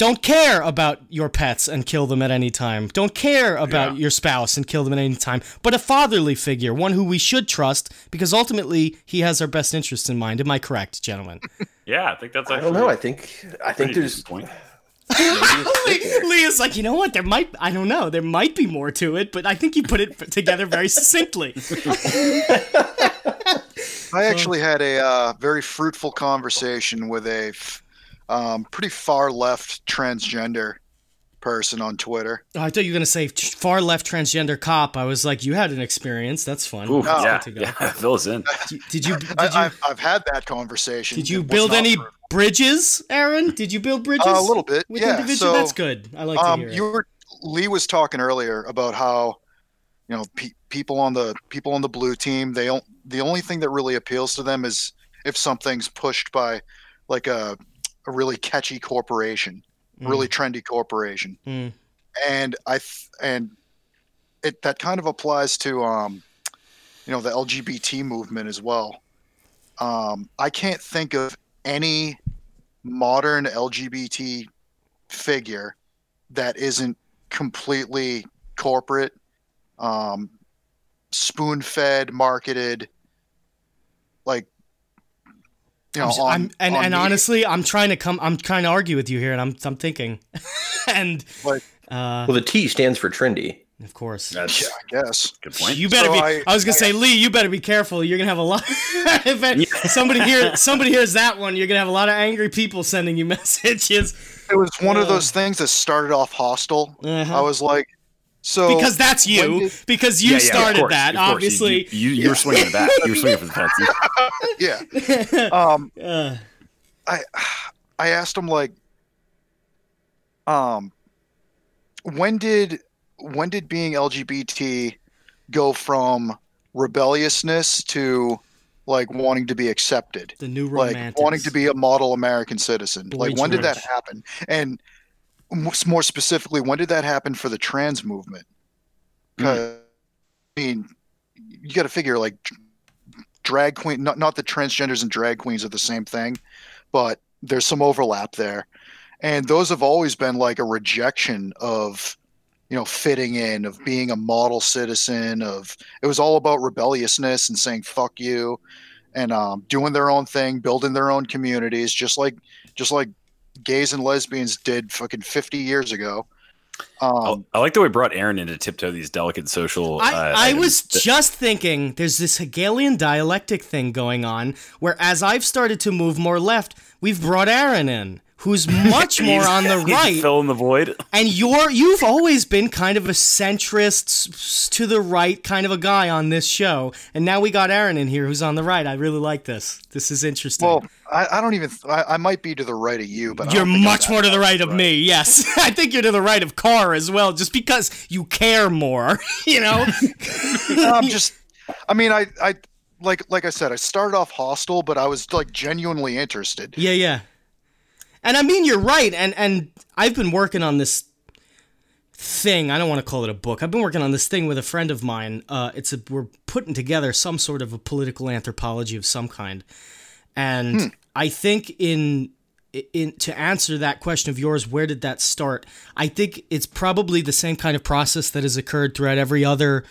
don't care about your pets and kill them at any time, don't care about Yeah. your spouse and kill them at any time, but a fatherly figure, one who we should trust because ultimately he has our best interests in mind. Am I correct, gentlemen? Yeah, I think that's I don't know. I think I think there's decent point. maybe it's Lee, there. Like, you know what? There might, I don't know, there might be more to it, but I think you put it together very succinctly. I actually had a uh, very fruitful conversation with a f- um, pretty far left transgender person on Twitter. Oh, I thought you were gonna say far left transgender cop. I was like, you had an experience. That's fun. Ooh, That's yeah, to go. yeah, fill us in. Did you? Did I, you? I've, I've had that conversation. Did you build any fruitful. bridges, Aaron? Did you build bridges? Uh, a little bit, with yeah. individuals. So, That's good. I like to um, hear. you were Lee was talking earlier about how you know pe- people on the people on the blue team they don't the only thing that really appeals to them is if something's pushed by like a a really catchy corporation, really trendy corporation, Mm. and I th- and it that kind of applies to um you know the LGBT movement as well. Um, I can't think of any modern LGBT figure that isn't completely corporate, um, spoon fed, marketed, like you know. I'm, on- I'm- and on and media. honestly, I'm trying to come. I'm trying to argue with you here, and I'm I'm thinking, and Like- uh, Well, the T stands for trendy. of course. That's yeah, I guess. good point. You better So be. I- I, was gonna say, Lee, you better be careful. You're gonna have a lot. if it- somebody here, somebody hears that one, you're gonna have a lot of angry people sending you messages It was one Uh, of those things that started off hostile. Uh-huh. I was like, so because that's you. did- because you Yeah, yeah, of started course, that, of course. You- obviously. you, you, you were swinging the bat. You were swinging for the fences. yeah. Um, Uh, I I asked him like, um, when did when did being LGBT go from rebelliousness to like wanting to be accepted, the new like wanting to be a model American citizen? Boy like when did that happen? And m- more specifically, when did that happen for the trans movement? Hmm. 'Cause, I mean, you got to figure like drag queen not not that transgenders and drag queens are the same thing but there's some overlap there and those have always been like a rejection of you know fitting in of being a model citizen of it was all about rebelliousness and saying fuck you and um, doing their own thing building their own communities just like just like gays and lesbians did fucking 50 years ago um, I like the way we brought Aaron in to tiptoe these delicate social. I, uh, I items was that- just thinking there's this Hegelian dialectic thing going on where as I've started to move more left, we've brought Aaron in, who's much more on the right. fill in the void. And you're you've always been kind of a centrist to the right kind of a guy on this show. And now we got Aaron in here who's on the right. I really like this. This is interesting. Well, I, I don't even. I, I might be to the right of you, but you're don't think I'm much more to the right of right. me. Yes. I think you're to the right of Carr as well just because you care more, you know? No, I'm just. I mean, I, I, like, like I said, I started off hostile, but I was like genuinely interested. Yeah, yeah. And I mean, you're right. And and I've been working on this thing. I don't want to call it a book. I've been working on this thing with a friend of mine. Uh, it's a we're putting together some sort of a political anthropology of some kind. And I think in in to answer that question of yours, where did that start? I think it's probably the same kind of process that has occurred throughout every other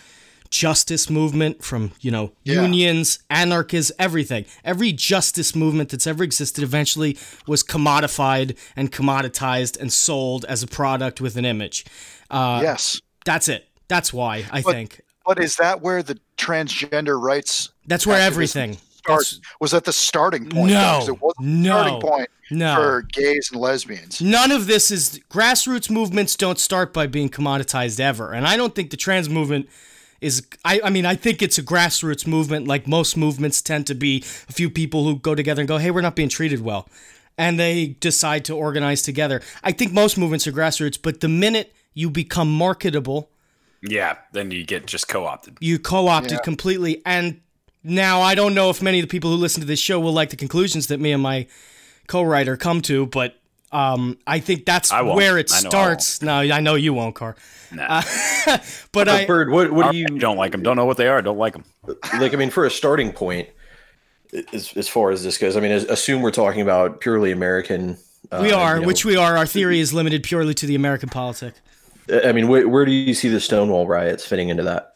justice movement from you know Yeah. unions anarchists everything. Every justice movement that's ever existed eventually was commodified and commoditized and sold as a product with an image. Uh, yes, that's it. That's why i But- think. but is that where the transgender rights that's where everything start? that's, Was that the starting point? No, though? 'Cause it wasn't the no, starting point no for gays and lesbians. None of this is grassroots movements don't start by being commoditized ever. And I don't think the trans movement is I, I mean, I think it's a grassroots movement like most movements tend to be a few people who go together and go, Hey, we're not being treated well. And they decide to organize together. I think most movements are grassroots, but the minute you become marketable, Yeah, then you get just co-opted. you co-opted Yeah. completely and now i don't know if many of the people who listen to this show will like the conclusions that me and my co-writer come to but um, i think that's I where it I I starts no i know you won't car Nah, but Uh, i Bird, what what do you you don't like them. Don't know what they are. Don't like them. like? I mean, for a starting point, as as far as this goes, I mean, assume we're talking about purely American. Uh, we are you know, which we are our theory is limited purely to the american politic I mean, where, where do you see the Stonewall riots fitting into that?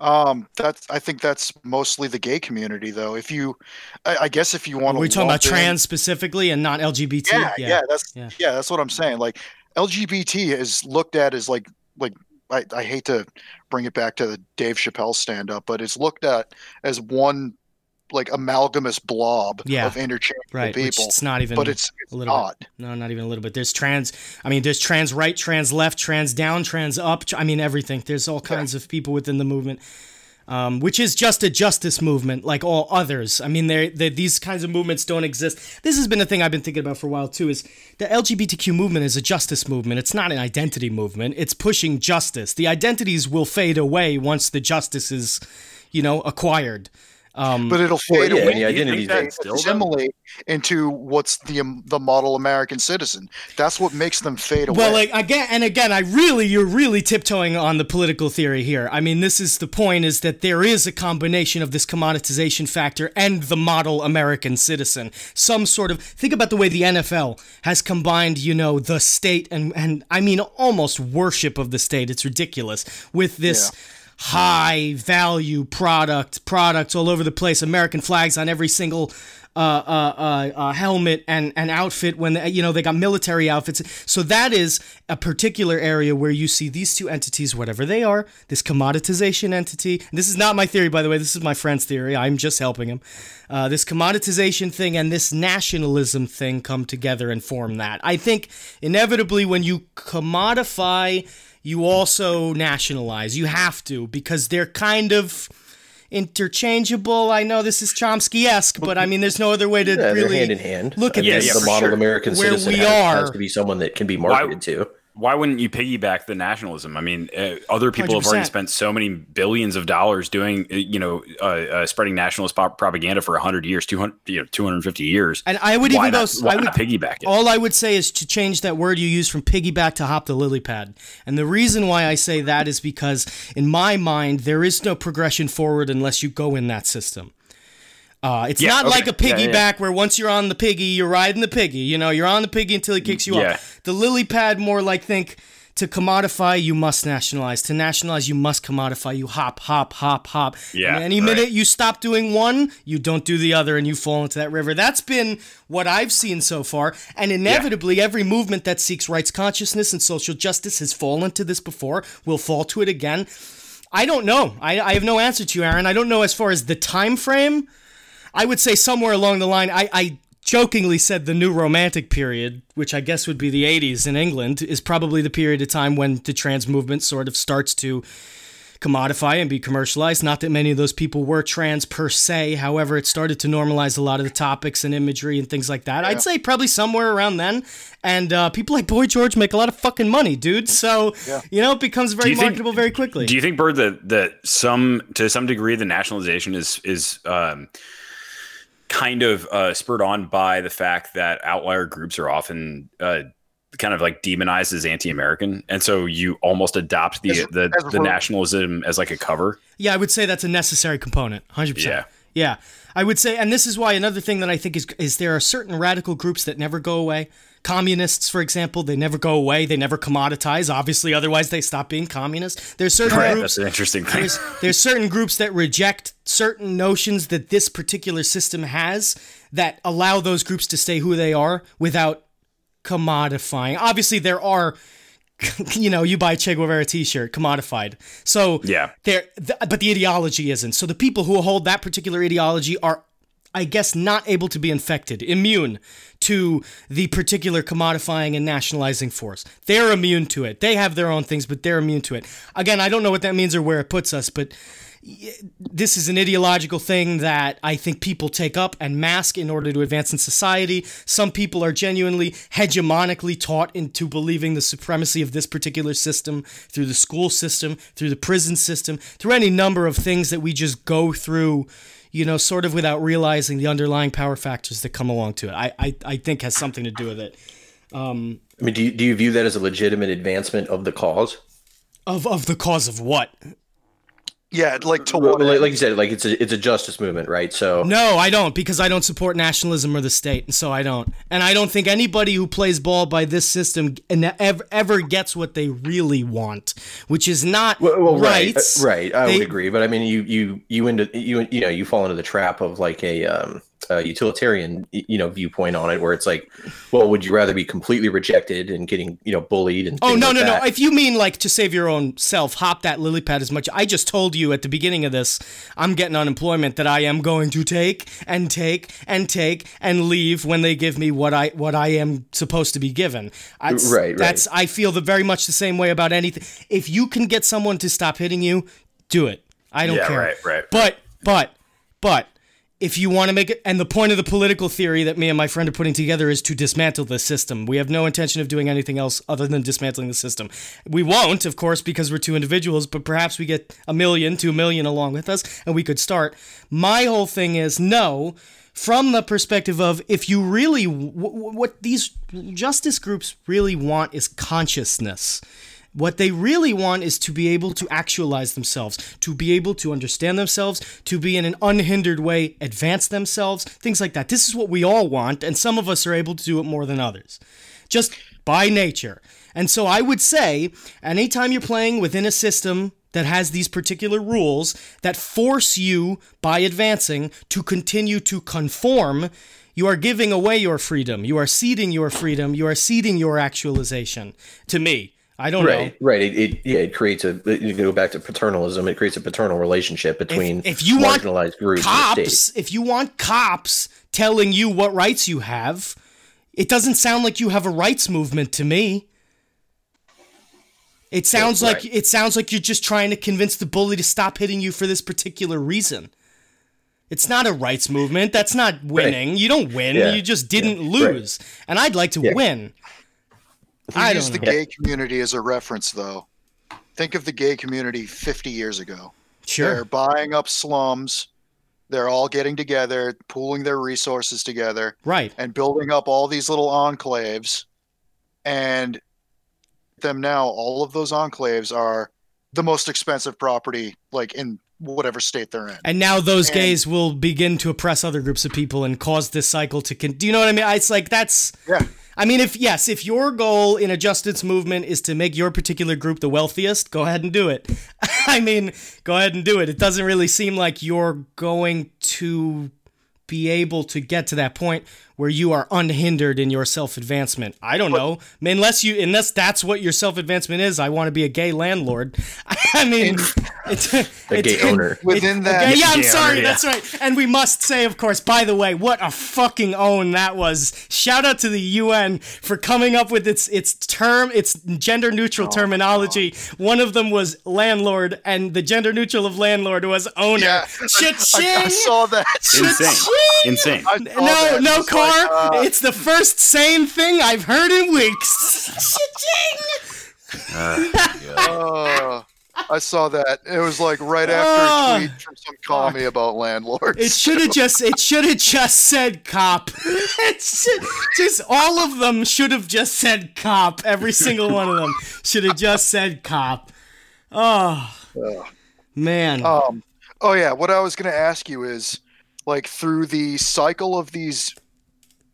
Um, that's I think that's mostly the gay community, though. If you, I, I guess, if you want to, we're talking about trans specifically and not lgbt Yeah, yeah, that's Yeah. yeah. that's what I'm saying. Like LGBT is looked at as like like I, I hate to bring it back to the Dave Chappelle stand up, but it's looked at as one like amalgamous blob Yeah. of interchangeable right people. it's not even But it's, it's a little not. bit. No, not even a little bit. There's trans. I mean, there's trans right, trans left, trans down, trans up. I mean, everything. There's all kinds of people within the movement, um, which is just a justice movement, like all others. I mean, they these kinds of movements don't exist. This has been a thing I've been thinking about for a while too. Is the LGBTQ movement is a justice movement. It's not an identity movement. It's pushing justice. The identities will fade away once the justice is, you know, acquired. Um, But it'll Well, fade yeah, away. and the identities that are- still, though? assimilate into what's the um, the model American citizen. That's what makes them fade away. Well, like again and again, I really you're really tiptoeing on the political theory here. I mean, this is the point: is that there is a combination of this commoditization factor and the model American citizen. Some sort of think about the way the NFL has combined, you know, the state and and I mean almost worship of the state. It's ridiculous with this. High value product, products all over the place. American flags on every single uh, uh, uh, uh, helmet and, and outfit when they, you know they got military outfits. So that is a particular area where you see these two entities, whatever they are, this commoditization entity. This is not my theory, by the way. This is my friend's theory. I'm just helping him. Uh, this commoditization thing and this nationalism thing come together and form that. I think inevitably when you commodify, you also nationalize. You have to because they're kind of interchangeable. I know this is Chomsky esque, but I mean, there's no other way to Yeah, they're really hand in hand. look at mean, this. yeah, the model sure. American Where citizen we has, has are- to be someone that can be marketed to. Why wouldn't you piggyback the nationalism? I mean, uh, other people have already spent so many billions of dollars doing, uh, you know, uh, uh, spreading nationalist pop- propaganda for 100 years, 200, you know, 250 years. And I would why even go. why I would not piggyback it? All I would say is to change that word you use from piggyback to hop the lily pad. And the reason why I say that is because, in my mind, there is no progression forward unless you go in that system. Uh, it's Yeah, not okay. like a piggyback yeah. where once you're on the piggy, you're riding the piggy. You know, you're on the piggy until he kicks you Yeah. off. The lily pad, more like think to commodify, you must nationalize. To nationalize, you must commodify. You hop, hop, hop, hop. Yeah, And any right. minute you stop doing one, you don't do the other, and you fall into that river. That's been what I've seen so far. And inevitably, every movement that seeks rights consciousness and social justice has fallen to this before, will fall to it again. I don't know. I, I have no answer to you, Aaron. I don't know as far as the time frame. I would say somewhere along the line, I, I jokingly said the new romantic period, which I guess would be the 80s in England, is probably the period of time when the trans movement sort of starts to commodify and be commercialized. Not that many of those people were trans per se. However, it started to normalize a lot of the topics and imagery and things like that. I'd say probably somewhere around then. And uh, people like Boy George make a lot of fucking money, dude. So, you know, it becomes very you think- very quickly. Do you think, Bird, that that some to some degree the nationalization is is um, kind of uh, spurred on by the fact that outlier groups are often uh, kind of like demonized as anti-American, and so you almost adopt the As- the, as the nationalism as like a cover. Yeah, I would say that's a necessary component. 100%. Yeah. Yeah. I would say and this is why another thing that I think is is there are certain radical groups that never go away. Communists, for example, they never go away. They never commoditize. Obviously, otherwise they stop being communists. There's certain Right, groups that's an interesting thing. there's there's certain groups that reject certain notions that this particular system has that allow those groups to stay who they are without commodifying. Obviously, there are, you know, you buy a Che Guevara T-shirt, commodified. So Yeah. there, th- but the ideology isn't. So the people who hold that particular ideology are. I guess not able to be infected, immune to the particular commodifying and nationalizing force. They're immune to it. They have their own things, but they're immune to it. Again, I don't know what that means or where it puts us, but this is an ideological thing that I think people take up and mask in order to advance in society. Some people are genuinely hegemonically taught into believing the supremacy of this particular system through the school system, through the prison system, through any number of things that we just go through, you know, sort of without realizing the underlying power factors that come along to it. I, I, I think has something to do with it. Um, I mean, do you, do you view that as a legitimate advancement of the cause? Of, of the cause of what? Yeah, like to what like, like you said, like it's a it's a justice movement, right? So No, I don't because I don't support nationalism or the state, and so I don't. And I don't think anybody who plays ball by this system and ever, ever gets what they really want, which is not Well, well, right, rights. uh, right. I They- would agree, but I mean, you you you into you you know you fall into the trap of like a um a utilitarian you know viewpoint on it, where it's like, well, would you rather be completely rejected and getting you know bullied and Oh no like no that? no! If you mean like to save your own self, hop that lily pad as much. I just told you at the beginning of this, I'm getting unemployment that I am going to take and take and take and leave when they give me what I what I am supposed to be given. I, Right, right. That's I feel the very much the same way about anything. If you can get someone to stop hitting you, do it. I don't Yeah, care. right, right. But but but if you want to make it and the point of the political theory that me and my friend are putting together is to dismantle the system. We have no intention of doing anything else other than dismantling the system. We won't of course because we're two individuals but perhaps we get a million two million along with us and we could start. My whole thing is no from the perspective of if you really w- w- what these justice groups really want is consciousness what they really want is to be able to actualize themselves, to be able to understand themselves, to be in an unhindered way advance themselves, things like that. This is what we all want, and some of us are able to do it more than others, just by nature. And so I would say, anytime you're playing within a system that has these particular rules that force you, by advancing, to continue to conform, you are giving away your freedom. You are ceding your freedom. You are ceding your actualization to me. I don't Right, know. right. It, it yeah, it creates a. You go back to paternalism. It creates a paternal relationship between if you want marginalized groups and the state. Cops, if you want cops telling you what rights you have, it doesn't sound like you have a rights movement to me. It sounds like right. it sounds like you're just trying to convince the bully to stop hitting you for this particular reason. It's not a rights movement. That's not winning. You don't win. Yeah. You just didn't Yeah. lose. And I'd like to win. I use the gay community as a reference, though, think of the gay community 50 years ago. Sure. They're buying up slums. They're all getting together, pooling their resources together, Right. and building up all these little enclaves. And them now, all of those enclaves are the most expensive property, like in whatever state they're in. And now those And- gays will begin to oppress other groups of people and cause this cycle to con- Do you know what I mean? It's like that's Yeah. I mean if yes, if your goal in a justice movement is to make your particular group the wealthiest, go ahead and do it. I mean, go ahead and do it. It doesn't really seem like you're going to be able to get to that point where you are unhindered in your self advancement. I don't know, I mean, unless you unless that's what your self advancement is. I want to be a gay landlord. I mean, it's A gay owner. Within that, Okay, yeah, I'm Yeah, sorry. yeah. That's right. And we must say, of course, by the way, what a fucking own that was. Shout out to the UN for coming up with its its term, its gender neutral Oh, terminology. One of them was landlord, and the gender neutral of landlord was owner. Yeah, Cha-ching! I, I saw that. Insane. Cha-ching! Insane. No, that. no, It's like, car. uh, it's the first sane thing I've heard in weeks. Cha-ching! uh, I saw that. It was like right after a tweet from some commie about landlords. It should have just it should have just said cop. It should- just all of them should have just said cop. Every single one of them should have just said cop. Oh man. Um, oh yeah, what I was going to ask you is, like, through the cycle of these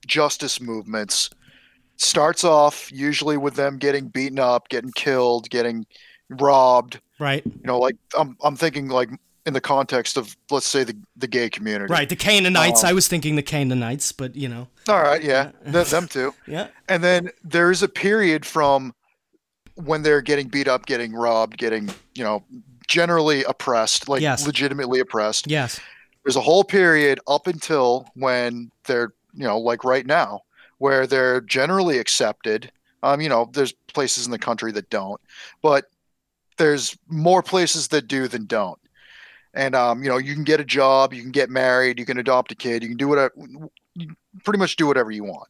justice movements, starts off usually with them getting beaten up, getting killed, getting robbed. right. You know, like I'm I'm thinking like in the context of let's say the the gay community. Right. The Canaanites. Um, I was thinking the Canaanites, but you know. All right. Yeah. Th- them too. Yeah. And then there's a period from when they're getting beat up, getting robbed, getting you know generally oppressed, like Yes. legitimately oppressed. Yes. There's a whole period up until when they're you know like right now where they're generally accepted. Um you know there's places in the country that don't but there's more places that do than don't. And um you know you can get a job you can get married you can adopt a kid you can do whatever pretty much do whatever you want.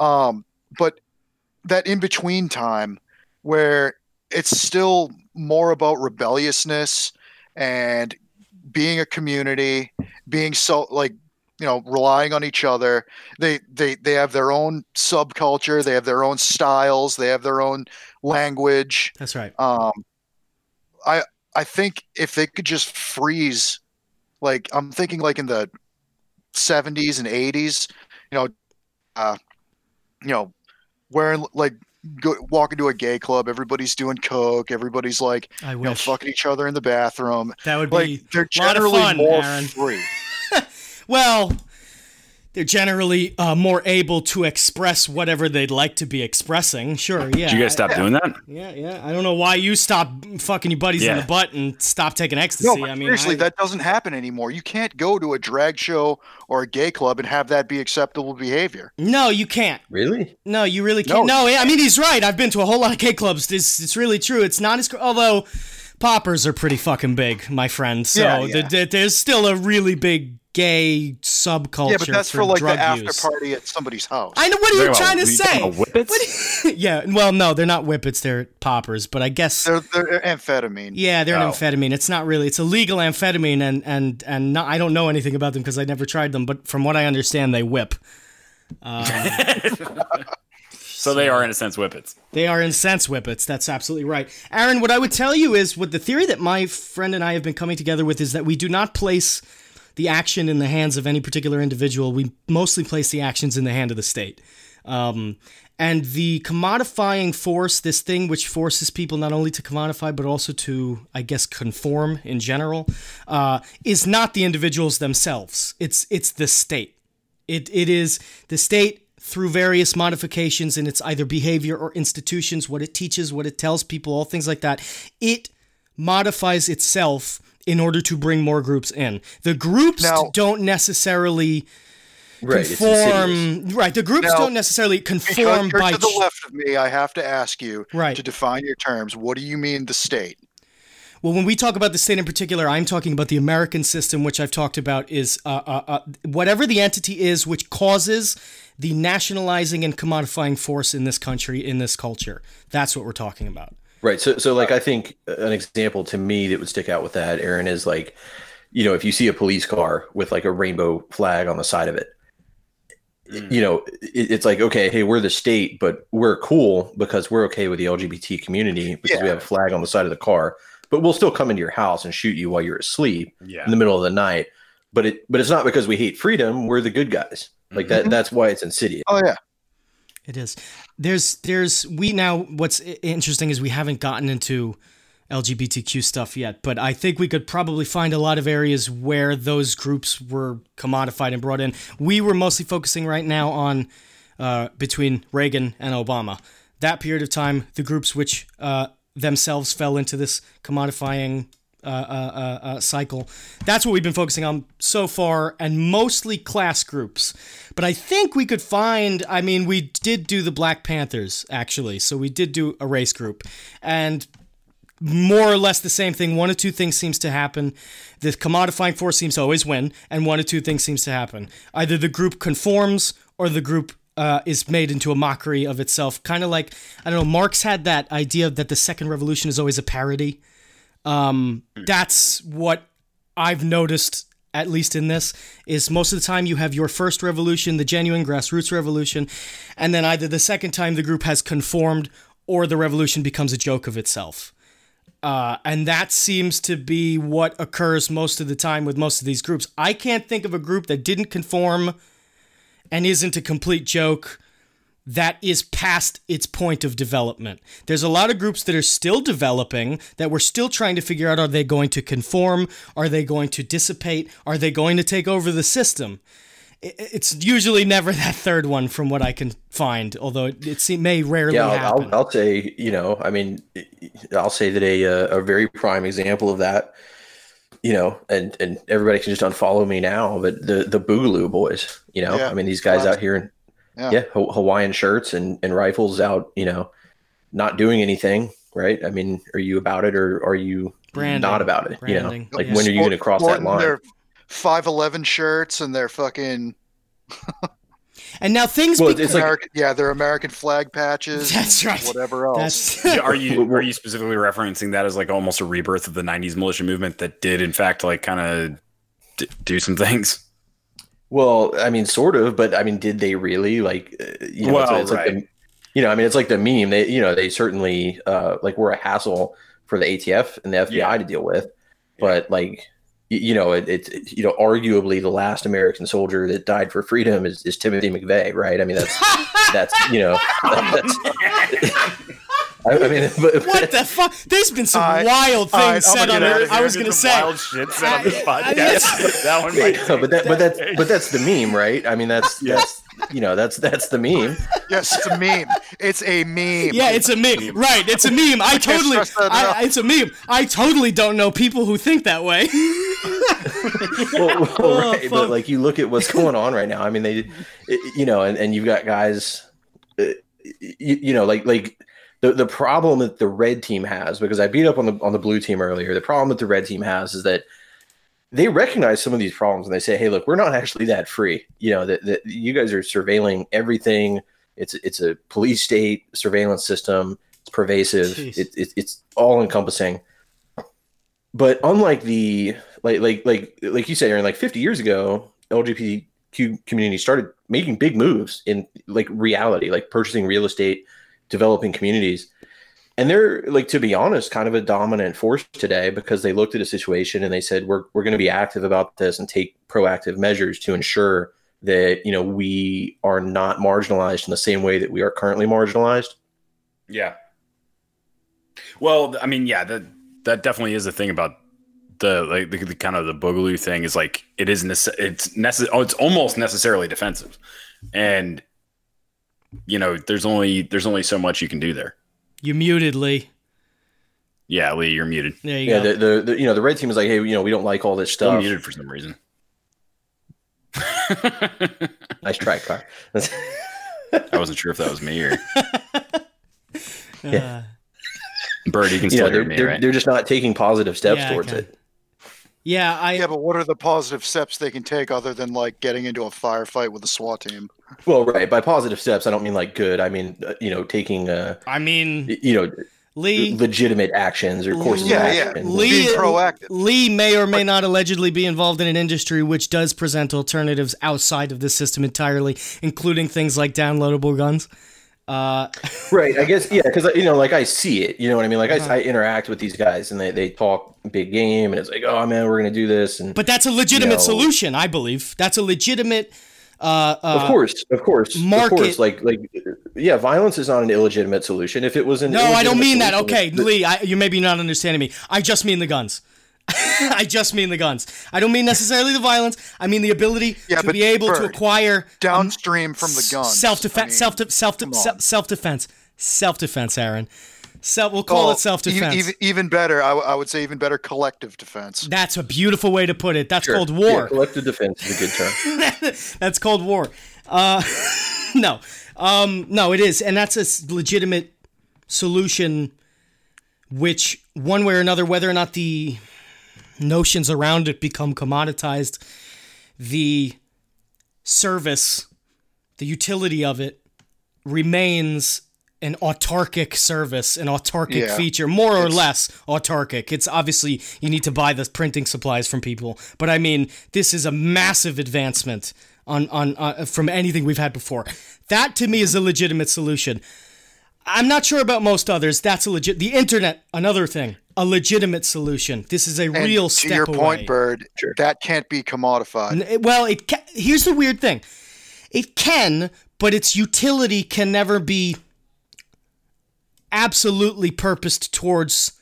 Um but that in between time where it's still more about rebelliousness and being a community, being so like you know relying on each other. They they they have their own subculture, they have their own styles, they have their own language. That's right. Um, I I think if they could just freeze, like I'm thinking like in the 70s and 80s, you know, uh, you know, wearing like go walk into a gay club, everybody's doing coke, everybody's like I you know fucking each other in the bathroom that would be they're generally fun, more Aaron. free. Well, they're generally uh, more able to express whatever they'd like to be expressing. Sure, yeah. Did you guys stop doing that? Yeah, yeah. I don't know why you stopped fucking your buddies in the butt and stop taking No, ecstasy. but I mean, seriously, I- that doesn't happen anymore. You can't go to a drag show or a gay club and have that be acceptable behavior. no, you can't. Really? No, you really can't. No, I mean he's right. I've been to a whole lot of gay clubs. It's it's really true. It's not as although poppers are pretty fucking big, my friend. So Yeah, the- yeah. the- there's still a really big gay subculture. yeah, but that's for, like the drug after use. party at somebody's house. I know. What are you Talking about- trying to you talking say? about Whippets? yeah. Well, no, they're not whippets. They're poppers. But I guess. they're, they're amphetamine. yeah, they're an Oh. amphetamine. It's not really. It's illegal amphetamine, and and and not, I don't know anything about them because I never tried them. But from what I understand, they whip. Um, so they are in a sense whippets. They are in sense whippets. That's absolutely right. Aaron, what I would tell you is what the theory that my friend and I have been coming together with is that we do not place the action in the hands of any particular individual. We mostly place the actions in the hand of the state. Um, and the commodifying force, this thing which forces people not only to commodify but also to, I guess, conform in general, uh, is not the individuals themselves. It's it's the state. It it is the state through various modifications in its either behavior or institutions, what it teaches, what it tells people, all things like that. It modifies itself in order to bring more groups in. The groups Now- don't necessarily Right. conform. Right, the groups Now, don't necessarily conform by. to the left of me, I have to ask you Right. to define your terms. What do you mean the state? Well, when we talk about the state in particular, I'm talking about the American system, which I've talked about is uh, uh, uh, whatever the entity is which causes the nationalizing and commodifying force in this country, in this culture. That's what we're talking about. Right. So, so like, I think uh, an example to me that would stick out with that, Aaron, is like, you know, if you see a police car with like a rainbow flag on the side of it, mm. you know, it, it's like, okay, hey, we're the state, but we're cool because we're okay with the LGBT community because we have a flag on the side of the car, but we'll still come into your house and shoot you while you're asleep Yeah. in the middle of the night. But it, but it's not because we hate freedom. We're the good guys. Like that. Mm-hmm. That's why it's insidious. Oh yeah, It is. There's, there's, we now, what's interesting is we haven't gotten into LGBTQ stuff yet, but I think we could probably find a lot of areas where those groups were commodified and brought in. We were mostly focusing right now on uh, between Reagan and Obama. That period of time, the groups which uh, themselves fell into this commodifying uh, uh, uh, uh, cycle. That's what we've been focusing on so far, and mostly class groups. But I think we could find. I mean, we did do the Black Panthers actually, so we did do a race group, and more or less the same thing. One or two things seems to happen. The commodifying force seems to always win, and one or two things seems to happen. Either the group conforms, or the group uh, is made into a mockery of itself. Kind of like I don't know. Marx had that idea that the second revolution is always a parody. Um, that's what I've noticed, at least in this, is most of the time you have your first revolution, the genuine grassroots revolution, and then either the second time the group has conformed or the revolution becomes a joke of itself. Uh, and that seems to be what occurs most of the time with most of these groups. I can't think of a group that didn't conform and isn't a complete joke that is past its point of development. There's a lot of groups that are still developing that we're still trying to figure out are they going to conform? Are they going to dissipate? Are they going to take over the system? It's usually never that third one from what I can find, although it, it may rarely Yeah, I'll, happen. I'll, I'll say, you know, I mean, I'll say that a uh, a very prime example of that, you know, and and everybody can just unfollow me now, but the the Boogaloo boys, you know, Yeah. I mean, these guys out here in Yeah. yeah, Hawaiian shirts and and rifles out, you know, not doing anything, right? I mean, are you about it or are you Branding. not about it? You know, like yeah. when are you going to cross that line? Their five eleven shirts and their fucking and now things Well, bec- it's like American, yeah, their American flag patches. That's right. Whatever else. that's are you are you specifically referencing that as like almost a rebirth of the '90s militia movement that did in fact like kind of d- do some things? Well, I mean, sort of, but I mean, did they really like? Uh, you know, it's, Well, it's like right. the, you know, I mean, it's like the meme. They, you know, they certainly uh, like were a hassle for the ATF and the FBI Yeah. to deal with, but like, you know, it, it's you know, arguably the last American soldier that died for freedom is, is Timothy McVeigh, right? I mean, that's that's you know, that's. I, I mean, but, what the fuck? There's been some I- wild things I'm said on get outta it. I was gonna say. wild shit said on this I- I- podcast. that one might No, but that, but that's but that's the meme, right? I mean, that's that's you know, that's that's the meme. Yes, it's a meme. It's a meme. Yeah, it's a meme. Right, it's a meme. I can't totally, stress that enough. I, it's a meme. I totally don't know people who think that way. well, well, Oh, right, fuck. but like you look at what's going on right now. I mean, they, it- you know, and, and you've got guys, uh, you, you know, like like the the problem that the red team has because I beat up on the on the blue team earlier. The problem that the red team has is that they recognize some of these problems and they say, "Hey, look, we're not actually that free. You know, that, that you guys are surveilling everything. It's it's a police state surveillance system. It's pervasive. It, it, it's all encompassing." But unlike the like like like like you said, Aaron, like 50 years ago, LGBTQ community started making big moves in like reality, like purchasing real estate, developing communities. And they're like to be honest, kind of a dominant force today because they looked at a situation and they said, We're we're gonna be active about this and take proactive measures to ensure that you know we are not marginalized in the same way that we are currently marginalized. Yeah. Well, I mean, yeah, that that definitely is the thing about the like the, the kind of the boogaloo thing is like it is nece- it's necessary. Oh, it's almost necessarily defensive, and you know, there's only there's only so much you can do there. You muted Lee. Yeah, Lee, you're muted. There you Yeah, go. the, the, the you know the red team is like, hey, you know, we don't like all this Still stuff. muted for some reason. Nice try, Car. I wasn't sure if that was me or Uh, Bird. You can you still know, hear they're, me, they're, right? they're just not taking positive steps Yeah, towards can. it. Yeah, I. Yeah, but what are the positive steps they can take other than like getting into a firefight with a SWAT team? Well, right. By positive steps, I don't mean like good. I mean, uh, you know, taking, uh, I mean, you know, Lee. legitimate actions or courses Yeah, of yeah. action. Lee, Being proactive. Lee may or may not allegedly be involved in an industry which does present alternatives outside of the system entirely, including things like downloadable guns. Uh, Right. I guess, yeah, because, you know, like I see it. You know what I mean? Like Uh-huh. I, I interact with these guys and they, they talk big game and it's like, oh, man, we're going to do this. And but that's a legitimate No. solution, I believe. That's a legitimate Uh, uh, of course, of course, market- of course. Like, like, yeah, violence is not an illegitimate solution. If it was an No, I don't mean that. Okay, Lee, I, you maybe not understanding me. I just mean the guns. I just mean the guns. I don't mean necessarily the violence. I mean the ability Yeah, to be able to acquire Downstream from the guns. self I defense, mean, self self come self on. self defense, self defense. Aaron, self. We'll call well, it self defense. e- Even, even better, I, w- I would say even better collective defense. That's a beautiful way to put it. That's Sure. called Yeah, war. collective defense is a good term. that's called war. Uh, no, um, no, it is, and that's a legitimate solution. Which one way or another, whether or not the notions around it become commoditized, the service, the utility of it remains an autarkic service, an autarkic Yeah. feature, more or less autarkic. It's obviously you need to buy the printing supplies from people, but I mean this is a massive advancement on on uh, from anything we've had before. That to me is a legitimate solution. I'm not sure about most others. That's a legit. The internet, another thing, a legitimate solution. This is a And real to your away. point, Bird, that can't be commodified. N- Well, it ca- here's the weird thing. It can, but its utility can never be absolutely purposed towards.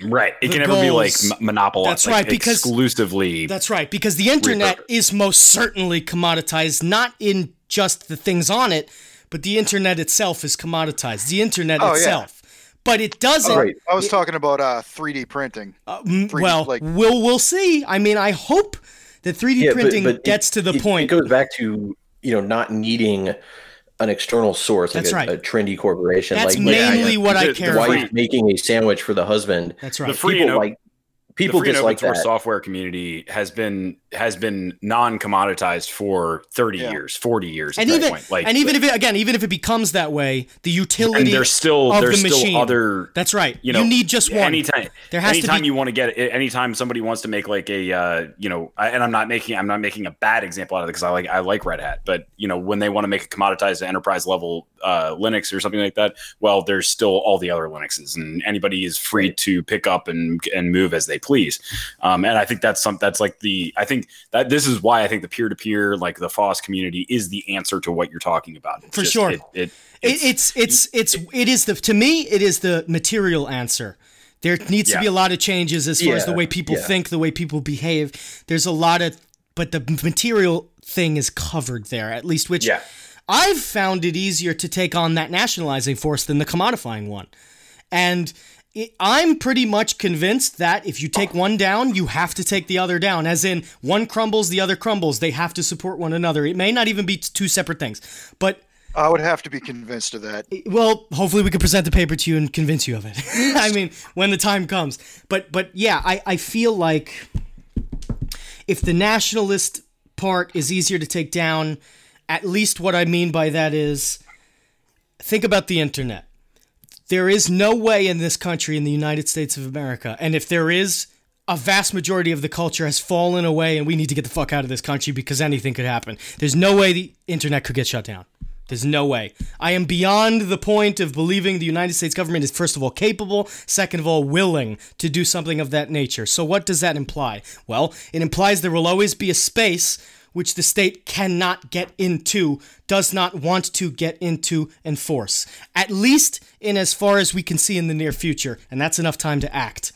Right. It can never be like goals- m- monopoly. That's like, right, because- exclusively. That's right, because the internet Repurpose. is most certainly commoditized, not in just the things on it, but the internet itself is commoditized. The internet Oh, yeah. Itself. But it doesn't. Right. I was talking about uh, 3D printing. Mm, 3D, well, like- we'll we'll see. I mean, I hope that 3D Yeah, printing but it- gets to the it- point. It goes back to you know not needing an external source like That's a, right. a trendy corporation. That's like, like, mainly what I the- care the about. wife making a sandwich for the husband. That's right. the right. free people and op- like people the free and dislike open source that. software community has been has been non commoditized for 30 Yeah. years, 40 years and at even that point. Like and even if it again, even if it becomes that way, the utility and utility there's still of there's the still machine. other That's right. you know need just one. anytime There has to anytime be- you want to get it anytime somebody wants to make like a uh, you know and i'm not making i'm not making a bad example out of it because i like i like red hat but you know when they want to make a commoditized enterprise level uh, linux or something like that well there's still all the other linuxes and anybody is free to pick up and and move as they please um, and i think that's some that's like the i think that this is why i think the peer-to-peer like the foss community is the answer to what you're talking about It's For just- sure. it, it It, it's it's it's it is the to me it is the material answer. There needs to be a lot of changes as far as the way people yeah. think, the way people behave. There's a lot of but the material thing is covered there at least which Yeah. I've found it easier to take on that nationalizing force than the commodifying one. And it, I'm pretty much convinced that if you take one down, you have to take the other down. As in, one crumbles, the other crumbles. They have to support one another. It may not even be two separate things. But I would have to be convinced of that. well, hopefully we can present the paper to you and convince you of it. I mean, when the time comes. But but yeah, I, I feel like if the nationalist part is easier to take down, at least what I mean by that is think about the internet. There is no way in this country, in the United States of America, and if there is, a vast majority of the culture has fallen away, and we need to get the fuck out of this country because anything could happen. There's no way the internet could get shut down. There's no way. I am beyond the point of believing the United States government is, first of all, capable, second of all, willing to do something of that nature. So, what does that imply? Well, it implies there will always be a space which the state cannot get into, does not want to get into and force. At least in as far as we can see in the near future, and that's enough time to act.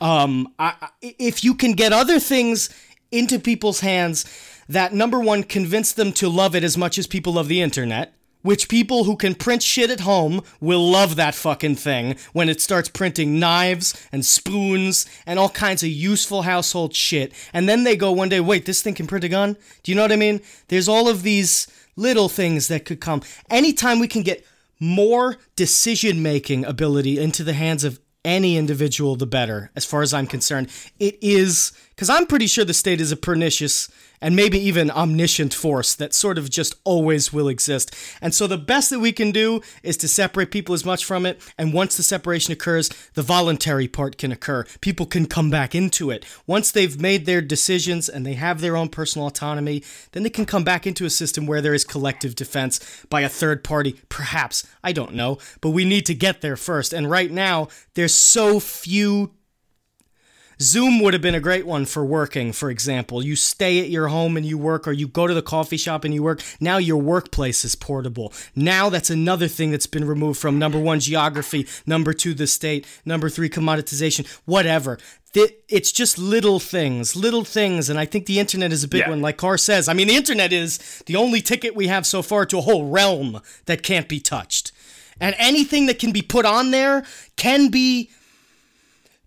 Um, I- if you can get other things into people's hands that number one convince them to love it as much as people love the internet, which people who can print shit at home will love that fucking thing when it starts printing knives and spoons and all kinds of useful household shit. And then they go one day, wait, this thing can print a gun? Do you know what I mean? There's all of these little things that could come. Anytime we can get more decision making ability into the hands of any individual, the better, as far as I'm concerned. It is, because I'm pretty sure the state is a pernicious and maybe even omniscient force that sort of just always will exist. And so the best that we can do is to separate people as much from it. And once the separation occurs, the voluntary part can occur. People can come back into it. Once they've made their decisions and they have their own personal autonomy, then they can come back into a system where there is collective defense by a third party. Perhaps. I don't know. But we need to get there first. And right now, there's so few Zoom would have been a great one for working, for example. You stay at your home and you work, or you go to the coffee shop and you work. Now your workplace is portable. Now that's another thing that's been removed from number one, geography, number two, the state, number three, commoditization, whatever. It's just little things, little things. And I think the internet is a big Yeah. one, like Carr says. I mean, the internet is the only ticket we have so far to a whole realm that can't be touched. And anything that can be put on there can be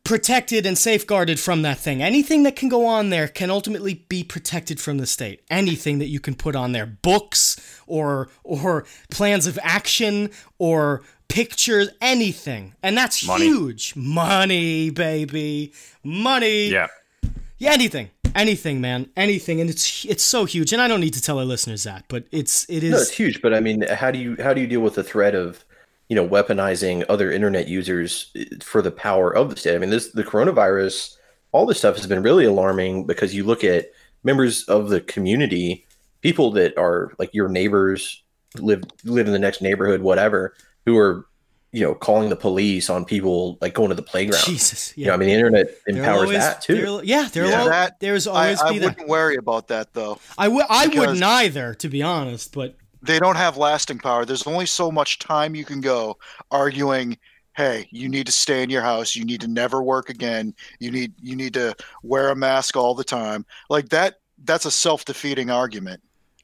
protected and safeguarded from that thing. Anything that can go on there can ultimately be protected from the state. Anything that you can put on there, books or or plans of action or pictures, anything. And that's Money. huge. Money, baby. Money. Yeah. Yeah, anything. Anything, man. Anything. And it's it's so huge. And I don't need to tell our listeners that, but it's it is No, it's huge. But I mean, how do you how do you deal with the threat of you know weaponizing other internet users eh, for the power of the state? I mean, this the coronavirus, all this stuff has been really alarming because you look at members of the community, people that are like your neighbors, live live in the next neighborhood, whatever, who are you know calling the police on people like going to the playground. Jesus. You know, Yeah. I mean, the internet There'll empowers always- that too. there'll- Yeah, there'll Yeah. al- That- there's always I be that. wouldn't worry about that though. I w- I because- wouldn't either, to be honest, but They don't have lasting power. There's only so much time you can go arguing. Hey, you need to stay in your house. You need to never work again. You need you need to wear a mask all the time. Like that. That's a self defeating argument.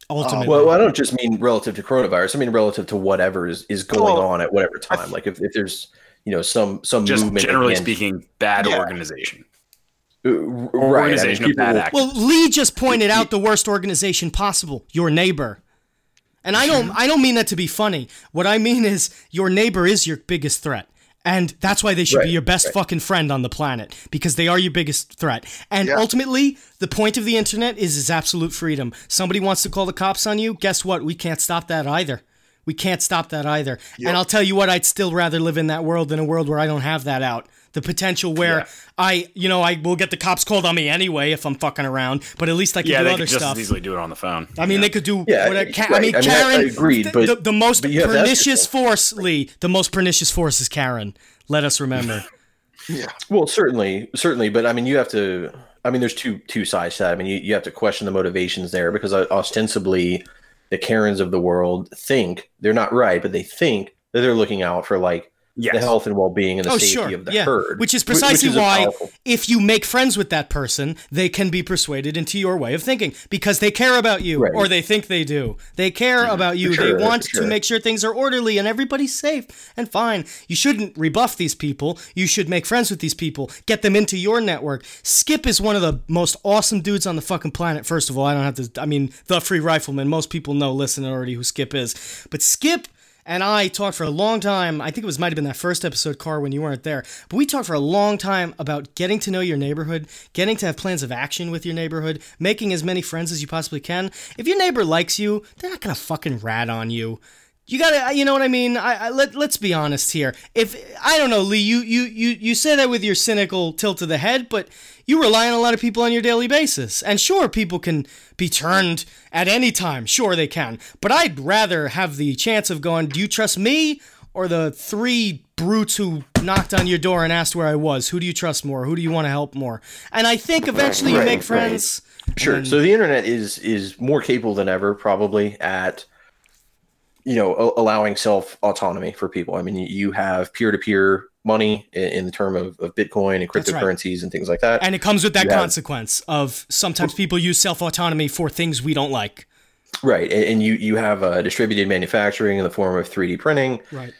ultimately. Well, I don't just mean relative to coronavirus. I mean relative to whatever is, is going Well, on at whatever time. like if, if there's you know some some Just movement generally against- speaking, bad Yeah. organization. Uh, right. I mean, Organization of people bad will- actors. Well, Lee just pointed out the worst organization possible, your neighbor. And I don't I don't mean that to be funny. What I mean is your neighbor is your biggest threat. And that's why they should be your best right. fucking friend on the planet because they are your biggest threat. And Yeah. ultimately, the point of the internet is is absolute freedom. Somebody wants to call the cops on you, guess what? We can't stop that either. We can't stop that either. And I'll tell you what, I'd still rather live in that world than a world where I don't have that out. The potential where Yeah. I, you know, I will get the cops called on me anyway if I'm fucking around, but at least I can Yeah, do they other could just stuff. as easily do it on the phone. I mean, Yeah. they could do Yeah, whatever. Ca- I right. mean, I mean, I- I Karen. agreed, the, but- the, the most but you have to ask pernicious yourself. force, Lee. The most pernicious force is Karen. Let us remember. Yeah. Well, certainly, certainly, but I mean, you have to. I mean, there's two two sides to that. I mean, you, you have to question the motivations there because uh, ostensibly, the Karens of the world think they're not right, but they think that they're looking out for like Yes. the health and well being and the oh, safety sure. of the yeah. herd, Which is precisely is a why, if you make friends with that person, they can be persuaded into your way of thinking because they care about you Right. or they think they do. They care mm-hmm. about you. sure, they want for to make sure things are orderly and everybody's safe and fine. You shouldn't rebuff these people. You should make friends with these people, get them into your network. Skip is one of the most awesome dudes on the fucking planet. First of all, I don't have to, I mean, the free rifleman. Most people know, listen already, who Skip is. But Skip and I talked for a long time. I think it was might have been that first episode, Car, when you weren't there. But we talked for a long time about getting to know your neighborhood, getting to have plans of action with your neighborhood, making as many friends as you possibly can. If your neighbor likes you, they're not gonna fucking rat on you. You gotta, you know what I mean. I, I let let's be honest here. If I don't know, Lee, you you you you say that with your cynical tilt of the head, but you rely on a lot of people on your daily basis. And sure, people can be turned at any time. Sure, they can. But I'd rather have the chance of going, do you trust me or the three brutes who knocked on your door and asked where I was? Who do you trust more? Who do you want to help more? And I think eventually you Right, make right. friends. Sure. So the internet is is more capable than ever, probably at you know a- allowing self autonomy for people. I mean, you- have peer to peer money in, in the term of, of Bitcoin and That's right. cryptocurrencies and things like that. And it comes with that You have- consequence of sometimes people use self autonomy for things we don't like. right. And, and you you have uh, distributed manufacturing in the form of 3D printing. Right.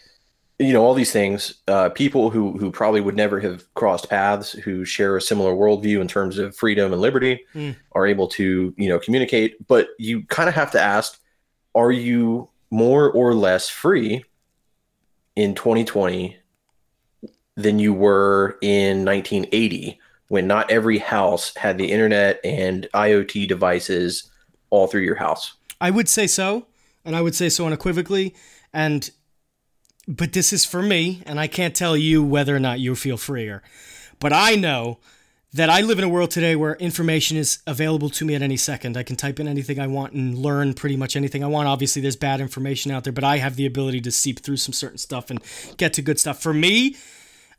You know all these things. Uh, people who who probably would never have crossed paths, who share a similar worldview in terms of freedom and liberty, Mm. are able to you know communicate. But you kind of have to ask: Are you more or less free in 2020 than you were in 1980, when not every house had the internet and IoT devices all through your house? I would say so, and I would say so unequivocally. And but this is for me, and I can't tell you whether or not you feel freer. But I know that I live in a world today where information is available to me at any second. I can type in anything I want and learn pretty much anything I want. Obviously, there's bad information out there, but I have the ability to seep through some certain stuff and get to good stuff. For me,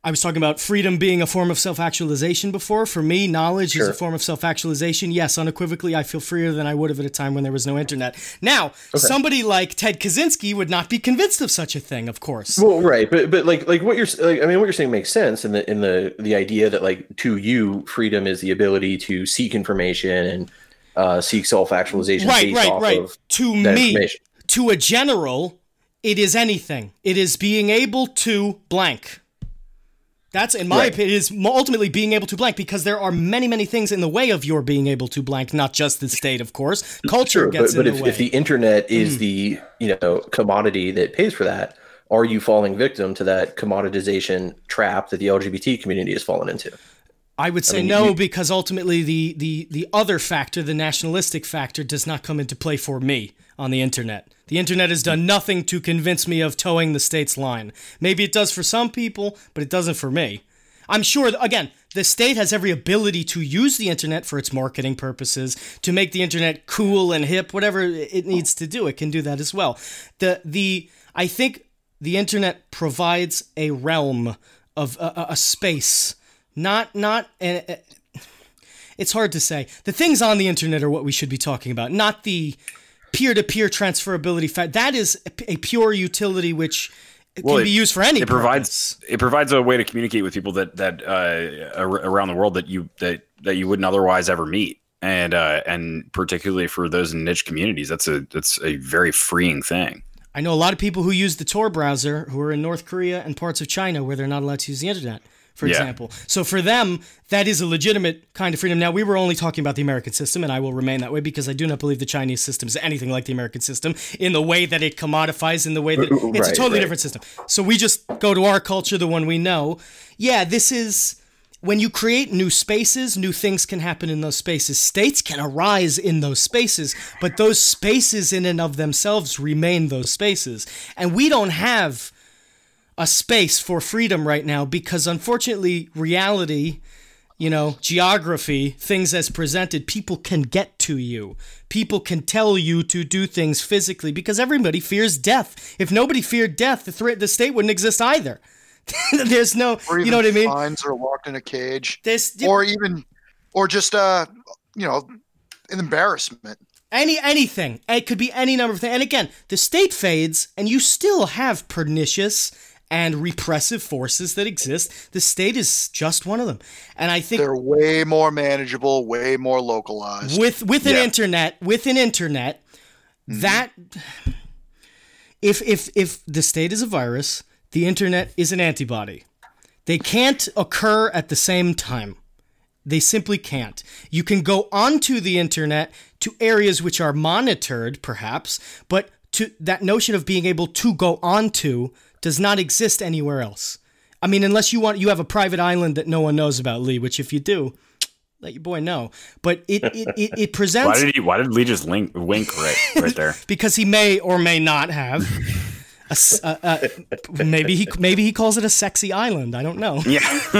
I was talking about freedom being a form of self actualization before. For me, knowledge is a form of self actualization. Yes, unequivocally, I feel freer than I would have at a time when there was no internet. Now, somebody like Ted Kaczynski would not be convinced of such a thing, of course. Well, right, but but like like what you're like, I mean, what you're saying makes sense in the in the the idea that like to you, freedom is the ability to seek information and uh, seek self actualization right, right, right. of To me, to a general, it is anything. It is being able to blank. That's, in my Right. opinion, is ultimately being able to blank because there are many, many things in the way of your being able to blank. Not just the state, of course. Culture Sure, gets but, but in if, the way. But if the internet is Hmm. the you know commodity that pays for that, are you falling victim to that commoditization trap that the LGBT community has fallen into? I would say mean, no you- because ultimately the, the the other factor, the nationalistic factor, does not come into play for me on the internet. The internet has done nothing to convince me of toeing the state's line. Maybe it does for some people, but it doesn't for me. I'm sure again, the state has every ability to use the internet for its marketing purposes, to make the internet cool and hip, whatever it needs to do. It can do that as well. The the I think the internet provides a realm of a, a- a space, not not a, it's hard to say. The things on the internet are what we should be talking about, not the peer-to-peer transferability fact. That is a, pure utility which Well, can it- be used for any it provides purpose. it provides a way to communicate with people that that uh, ar- around the world that you that that you wouldn't otherwise ever meet and uh, and particularly for those in niche communities that's a that's a very freeing thing I know a lot of people who use the Tor browser who are in North Korea and parts of China where they're not allowed to use the internet, for Yeah. example. So for them, that is a legitimate kind of freedom. Now, we were only talking about the American system, and I will remain that way because I do not believe the Chinese system is anything like the American system in the way that it commodifies, in the way that it's a totally right. different system. So we just go to our culture, the one we know. Yeah, this is when you create new spaces, new things can happen in those spaces. States can arise in those spaces, but those spaces in and of themselves remain those spaces. And we don't have a space for freedom right now because unfortunately, reality, you know, geography, things as presented, people can get to you. People can tell you to do things physically because everybody fears death. If nobody feared death, the, threat, the state wouldn't exist either. There's no, you know what I mean? Fines or locked in a cage, There's or even, or just uh, you know, an embarrassment. any anything. It could be any number of things. And again, the state fades, and you still have pernicious and repressive forces that exist. The state is just one of them. And I think They're way more manageable, way more localized. with with an Yeah. internet with an internet mm-hmm. that if if if the state is a virus the internet is an antibody they can't occur at the same time they simply can't you can go onto the internet to areas which are monitored perhaps but to that notion of being able to go onto does not exist anywhere else. I mean unless you want you have a private island that no one knows about lee which if you do let your boy know. But it it, it, it why did he why did lee just link, wink right right there? Because he may or may not have a s- uh, uh, maybe he maybe he calls it a sexy island. I don't know. Yeah.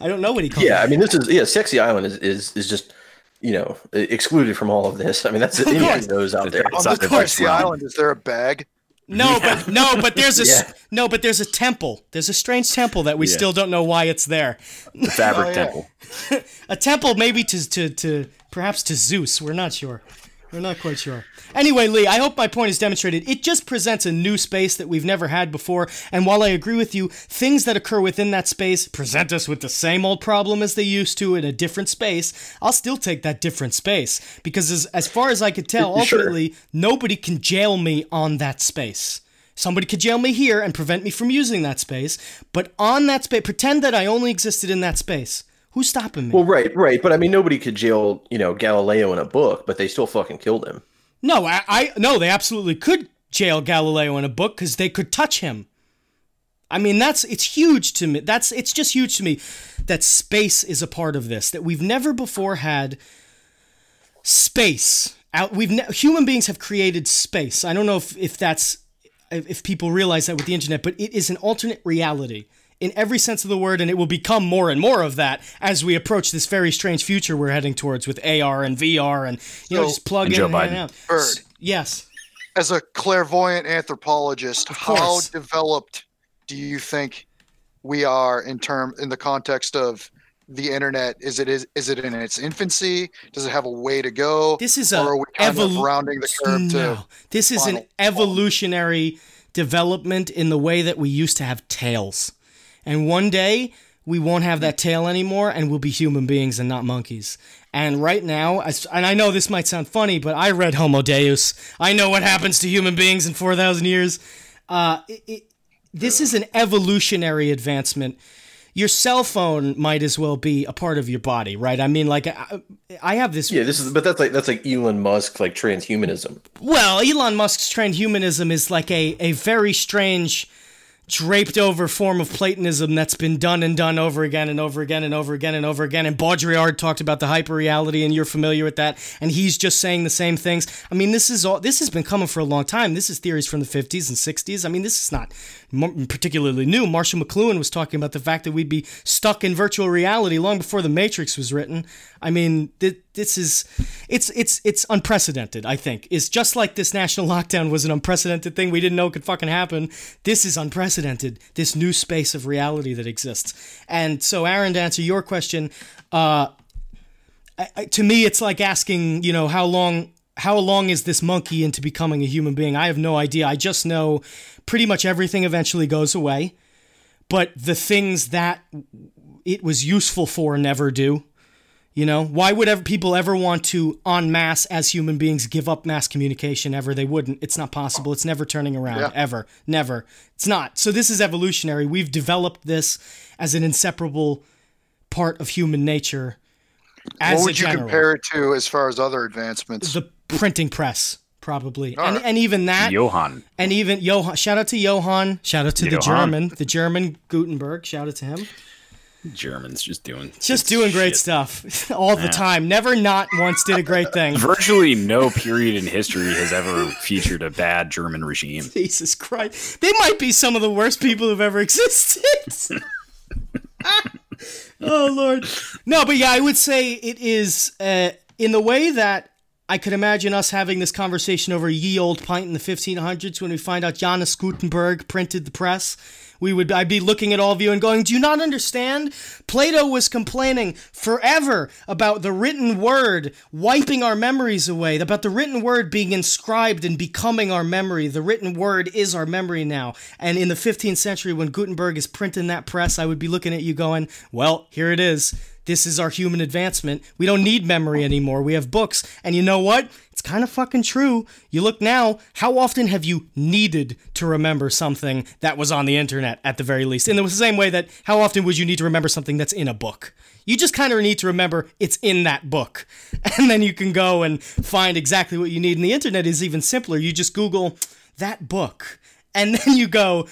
I don't know what he calls Yeah, it. I mean, this is yeah, Sexy Island is is, is just you know excluded from all of this. I mean, that's anyone course. knows out there. On It's the not course. The best island, is there a bag? No but no but there's a s- Yeah. no but there's a temple there's a strange temple that we Yeah. still don't know why it's there the fabric Oh, temple a temple maybe to to to perhaps to Zeus. We're not sure. We're not quite sure. Anyway, Lee, I hope my point is demonstrated. It just presents a new space that we've never had before. And while I agree with you, things that occur within that space present us with the same old problem as they used to in a different space. I'll still take that different space because, as, as far as I could tell, Sure. ultimately, nobody can jail me on that space. Somebody could jail me here and prevent me from using that space, but on that space, pretend that I only existed in that space. Who's stopping me? Well, right, right, but I mean, nobody could jail you know Galileo in a book, but they still fucking killed him. No, I, I no, they absolutely could jail Galileo in a book because they could touch him. I mean, that's it's huge to me. That's it's just huge to me that space is a part of this. That we've never before had space out. We've ne- human beings have created space. I don't know if if that's if, if people realize that with the internet, but it is an alternate reality in every sense of the word, and it will become more and more of that as we approach this very strange future we're heading towards with AR and VR and you know just plug And in Joe and hang Biden. out. Bird. S- Yes. As a clairvoyant anthropologist, how developed do you think we are in term in the context of the internet? Is it is is it in its infancy? Does it have a way to go? This is or a are we kind of rounding the curve to no, this is an final- evolutionary development in the way that we used to have tails, and one day we won't have that tail anymore, and we'll be human beings and not monkeys. And right now, and I know this might sound funny, but I read Homo Deus. I know what happens to human beings in four thousand years. Uh, it, it, this is an evolutionary advancement. Your cell phone might as well be a part of your body, right? I mean, like I, I have this Yeah, this is but that's like that's like Elon Musk like transhumanism. well, Elon Musk's transhumanism is like a, a very strange, draped over form of Platonism that's been done and done over again and over again and over again and over again. And Baudrillard talked about the hyper reality, and you're familiar with that. And he's just saying the same things. I mean, this is all. This has been coming for a long time. This is theories from the 50s and 60s. I mean, this is not particularly new. Marshall McLuhan was talking about the fact that we'd be stuck in virtual reality long before the Matrix was written. I mean, th- this is it's it's it's unprecedented. I think is just like this national lockdown was an unprecedented thing we didn't know could fucking happen. This is unprecedented. This new space of reality that exists. And so, Aaron, to answer your question, uh, I, I- to me, it's like asking, you know, how long how long is this monkey into becoming a human being? I have no idea. I just know pretty much everything eventually goes away, but the things that it was useful for never do. You know, why would ever people ever want to en masse as human beings give up mass communication ever? They wouldn't. It's not possible. It's never turning around Yeah. ever. Never. It's not. So this is evolutionary. We've developed this as an inseparable part of human nature. As what would you general. compare it to as far as other advancements? the printing press? Probably, All and and even that, Johann. and even Johann. Shout out to Johann. Shout out to the German, the German Gutenberg. Shout out to him. Germans just doing Just doing great shit. stuff all the time. Never not once did a great thing. Virtually no period in history has ever featured a bad German regime. Jesus Christ. They might be some of the worst people who've ever existed. oh, Lord. No, but yeah, I would say it is uh, in the way that I could imagine us having this conversation over ye old pint in the 1500s when we find out Johannes Gutenberg printed the press. We would I'd be looking at all of you and going, "Do you not understand? Plato was complaining forever about the written word wiping our memories away, about the written word being inscribed and becoming our memory. The written word is our memory now." And in the 15th century when Gutenberg is printing that press, I would be looking at you going, "Well, here it is. This is our human advancement. We don't need memory anymore. We have books. And you know what? It's kind of fucking true. You look now, how often have you needed to remember something that was on the internet at the very least? In the same way that how often would you need to remember something that's in a book? You just kind of need to remember it's in that book. And then you can go and find exactly what you need. And the internet is even simpler. You just Google that book. And then you go,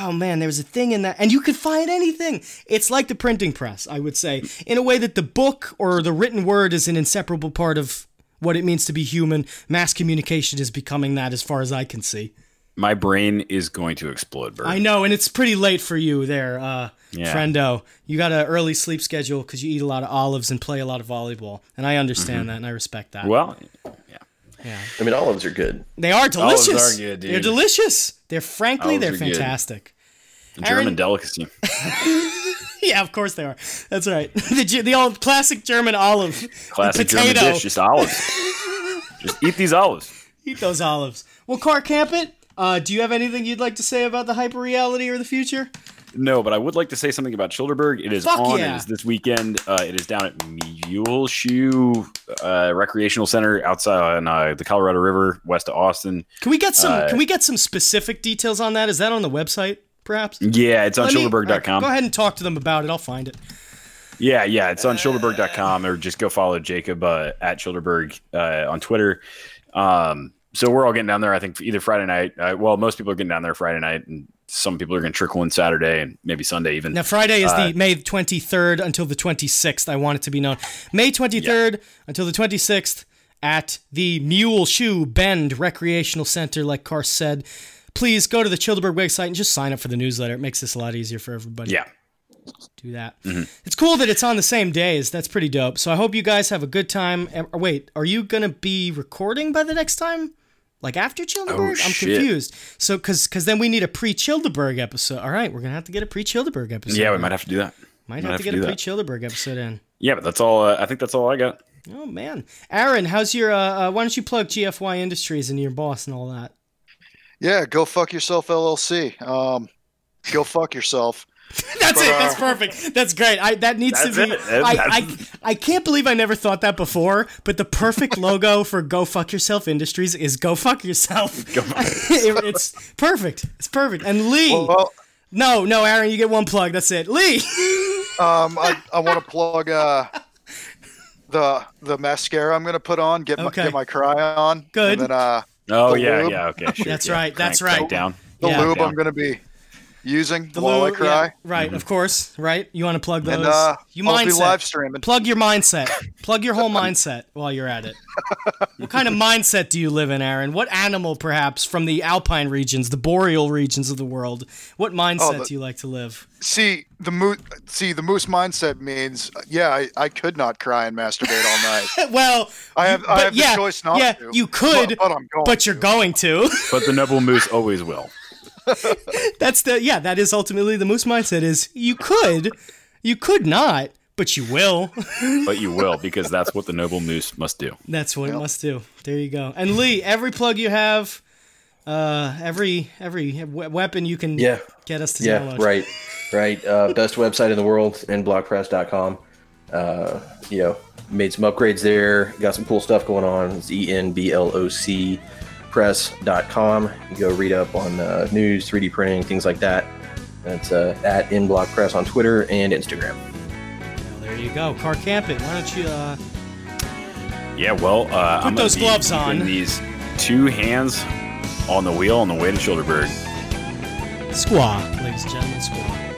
oh man, there was a thing in that, and you could find anything. It's like the printing press, I would say, in a way that the book or the written word is an inseparable part of what it means to be human. Mass communication is becoming that, as far as I can see. My brain is going to explode, Bert. I know, and it's pretty late for you there, uh, Yeah. friendo. You got an early sleep schedule because you eat a lot of olives and play a lot of volleyball, and I understand that and I respect that. Well, yeah, yeah. I mean, olives are good. they are delicious. Olives are good, dude. They're delicious. They're frankly, they're are fantastic. a German Aaron- delicacy. Yeah, of course they are. That's right. The, the old classic German olive. Classic German dish, just olives. just eat these olives. Eat those olives. Well, Car Camp it. Uh, do you have anything you'd like to say about the hyper reality or the future? No, but I would like to say something about Childerberg. It is Fuck on. yeah. It is this weekend. Uh, it is down at Muleshoe uh, Recreational Center outside on uh, the Colorado River, west of Austin. Can we get some? Uh, can we get some specific details on that? Is that on the website, perhaps? Yeah, it's on Let me- Childerberg.com. Go ahead and talk to them about it. I'll find it. Yeah, yeah, it's on Childerberg.com or just go follow Jacob uh, at Childerberg uh, on Twitter. Um, so we're all getting down there. I think either Friday night. Uh, well, most people are getting down there Friday night, and some people are going to trickle in Saturday and maybe Sunday even. Now, Friday is Uh, the May 23rd until the 26th. I want it to be known. May 23rd until the 26th at the Muleshoe Bend Recreational Center, like Car said. Please go to the Childerberg website and just sign up for the newsletter. It makes this a lot easier for everybody. Yeah, do that. It's cool that it's on the same days. That's pretty dope. So I hope you guys have a good time. Wait, are you gonna be recording by the next time Like after Childerberg? Oh, I'm shit. confused. So, because because then we need a pre-Childerberg episode. All right, we're gonna have to get a pre-Childerberg episode. Yeah, we might have to do that. might might have to get to a pre-Childerberg episode in. Yeah, but that's all. Uh, I think that's all I got. Oh man, Aaron, how's your? Uh, uh, why don't you plug GFY Industries and your boss and all that? Yeah, go fuck yourself, LLC. Um, go fuck yourself. That's But, it. uh, That's perfect. That's great. I that needs That's to be. it. I, I I can't believe I never thought that before. But the perfect logo for Go Fuck Yourself Industries is Go Fuck Yourself. Go fuck It- it's perfect. It's perfect. And Lee, Well, no, no, Aaron, you get one plug. That's it. Lee. um, I, I want to plug uh, the the mascara I'm gonna put on. Get my get my cry on. Good. And then uh, Oh The yeah, lube. yeah. Okay, sure. That's yeah. right, that's Crank- right. crank down. the Yeah. lube Yeah. I'm gonna be using The while Lou- I cry. yeah, right, of course. Right. You want to plug those? And uh, you I'll be mindset. live streaming. Plug your mindset. Plug your whole mindset while you're at it. What kind of mindset do you live in, Aaron? What animal, perhaps, from the alpine regions, the boreal regions of the world? What mindset the- do you like to live? See the moose. See the moose mindset means yeah. I, I could not cry and masturbate all night. Well, I have I have yeah, the choice not yeah, to. you could, but, but I'm going. but you're to. going to. But the noble moose always will. That's the yeah. That is ultimately the moose mindset. Is you could, you could not, but you will. But you will because that's what the noble moose must do. That's what it must do. There you go. And Lee, every plug you have, uh, every every we- weapon you can Yeah. get us to Yeah, download. right, right. Uh, best website in the world, enblocpress.com. Uh, you know, made some upgrades there. Got some cool stuff going on. It's E N B L O C press.com. You go read up on uh, news, 3D printing, things like that. That's uh, at en_bloc_press on Twitter and Instagram. Well, there you go. Car camping. Why don't you? Uh, Yeah, well, uh, I'm gonna those be gloves keeping on. These two hands on the wheel on the way to Childerberg. squaw, ladies and gentlemen, squaw.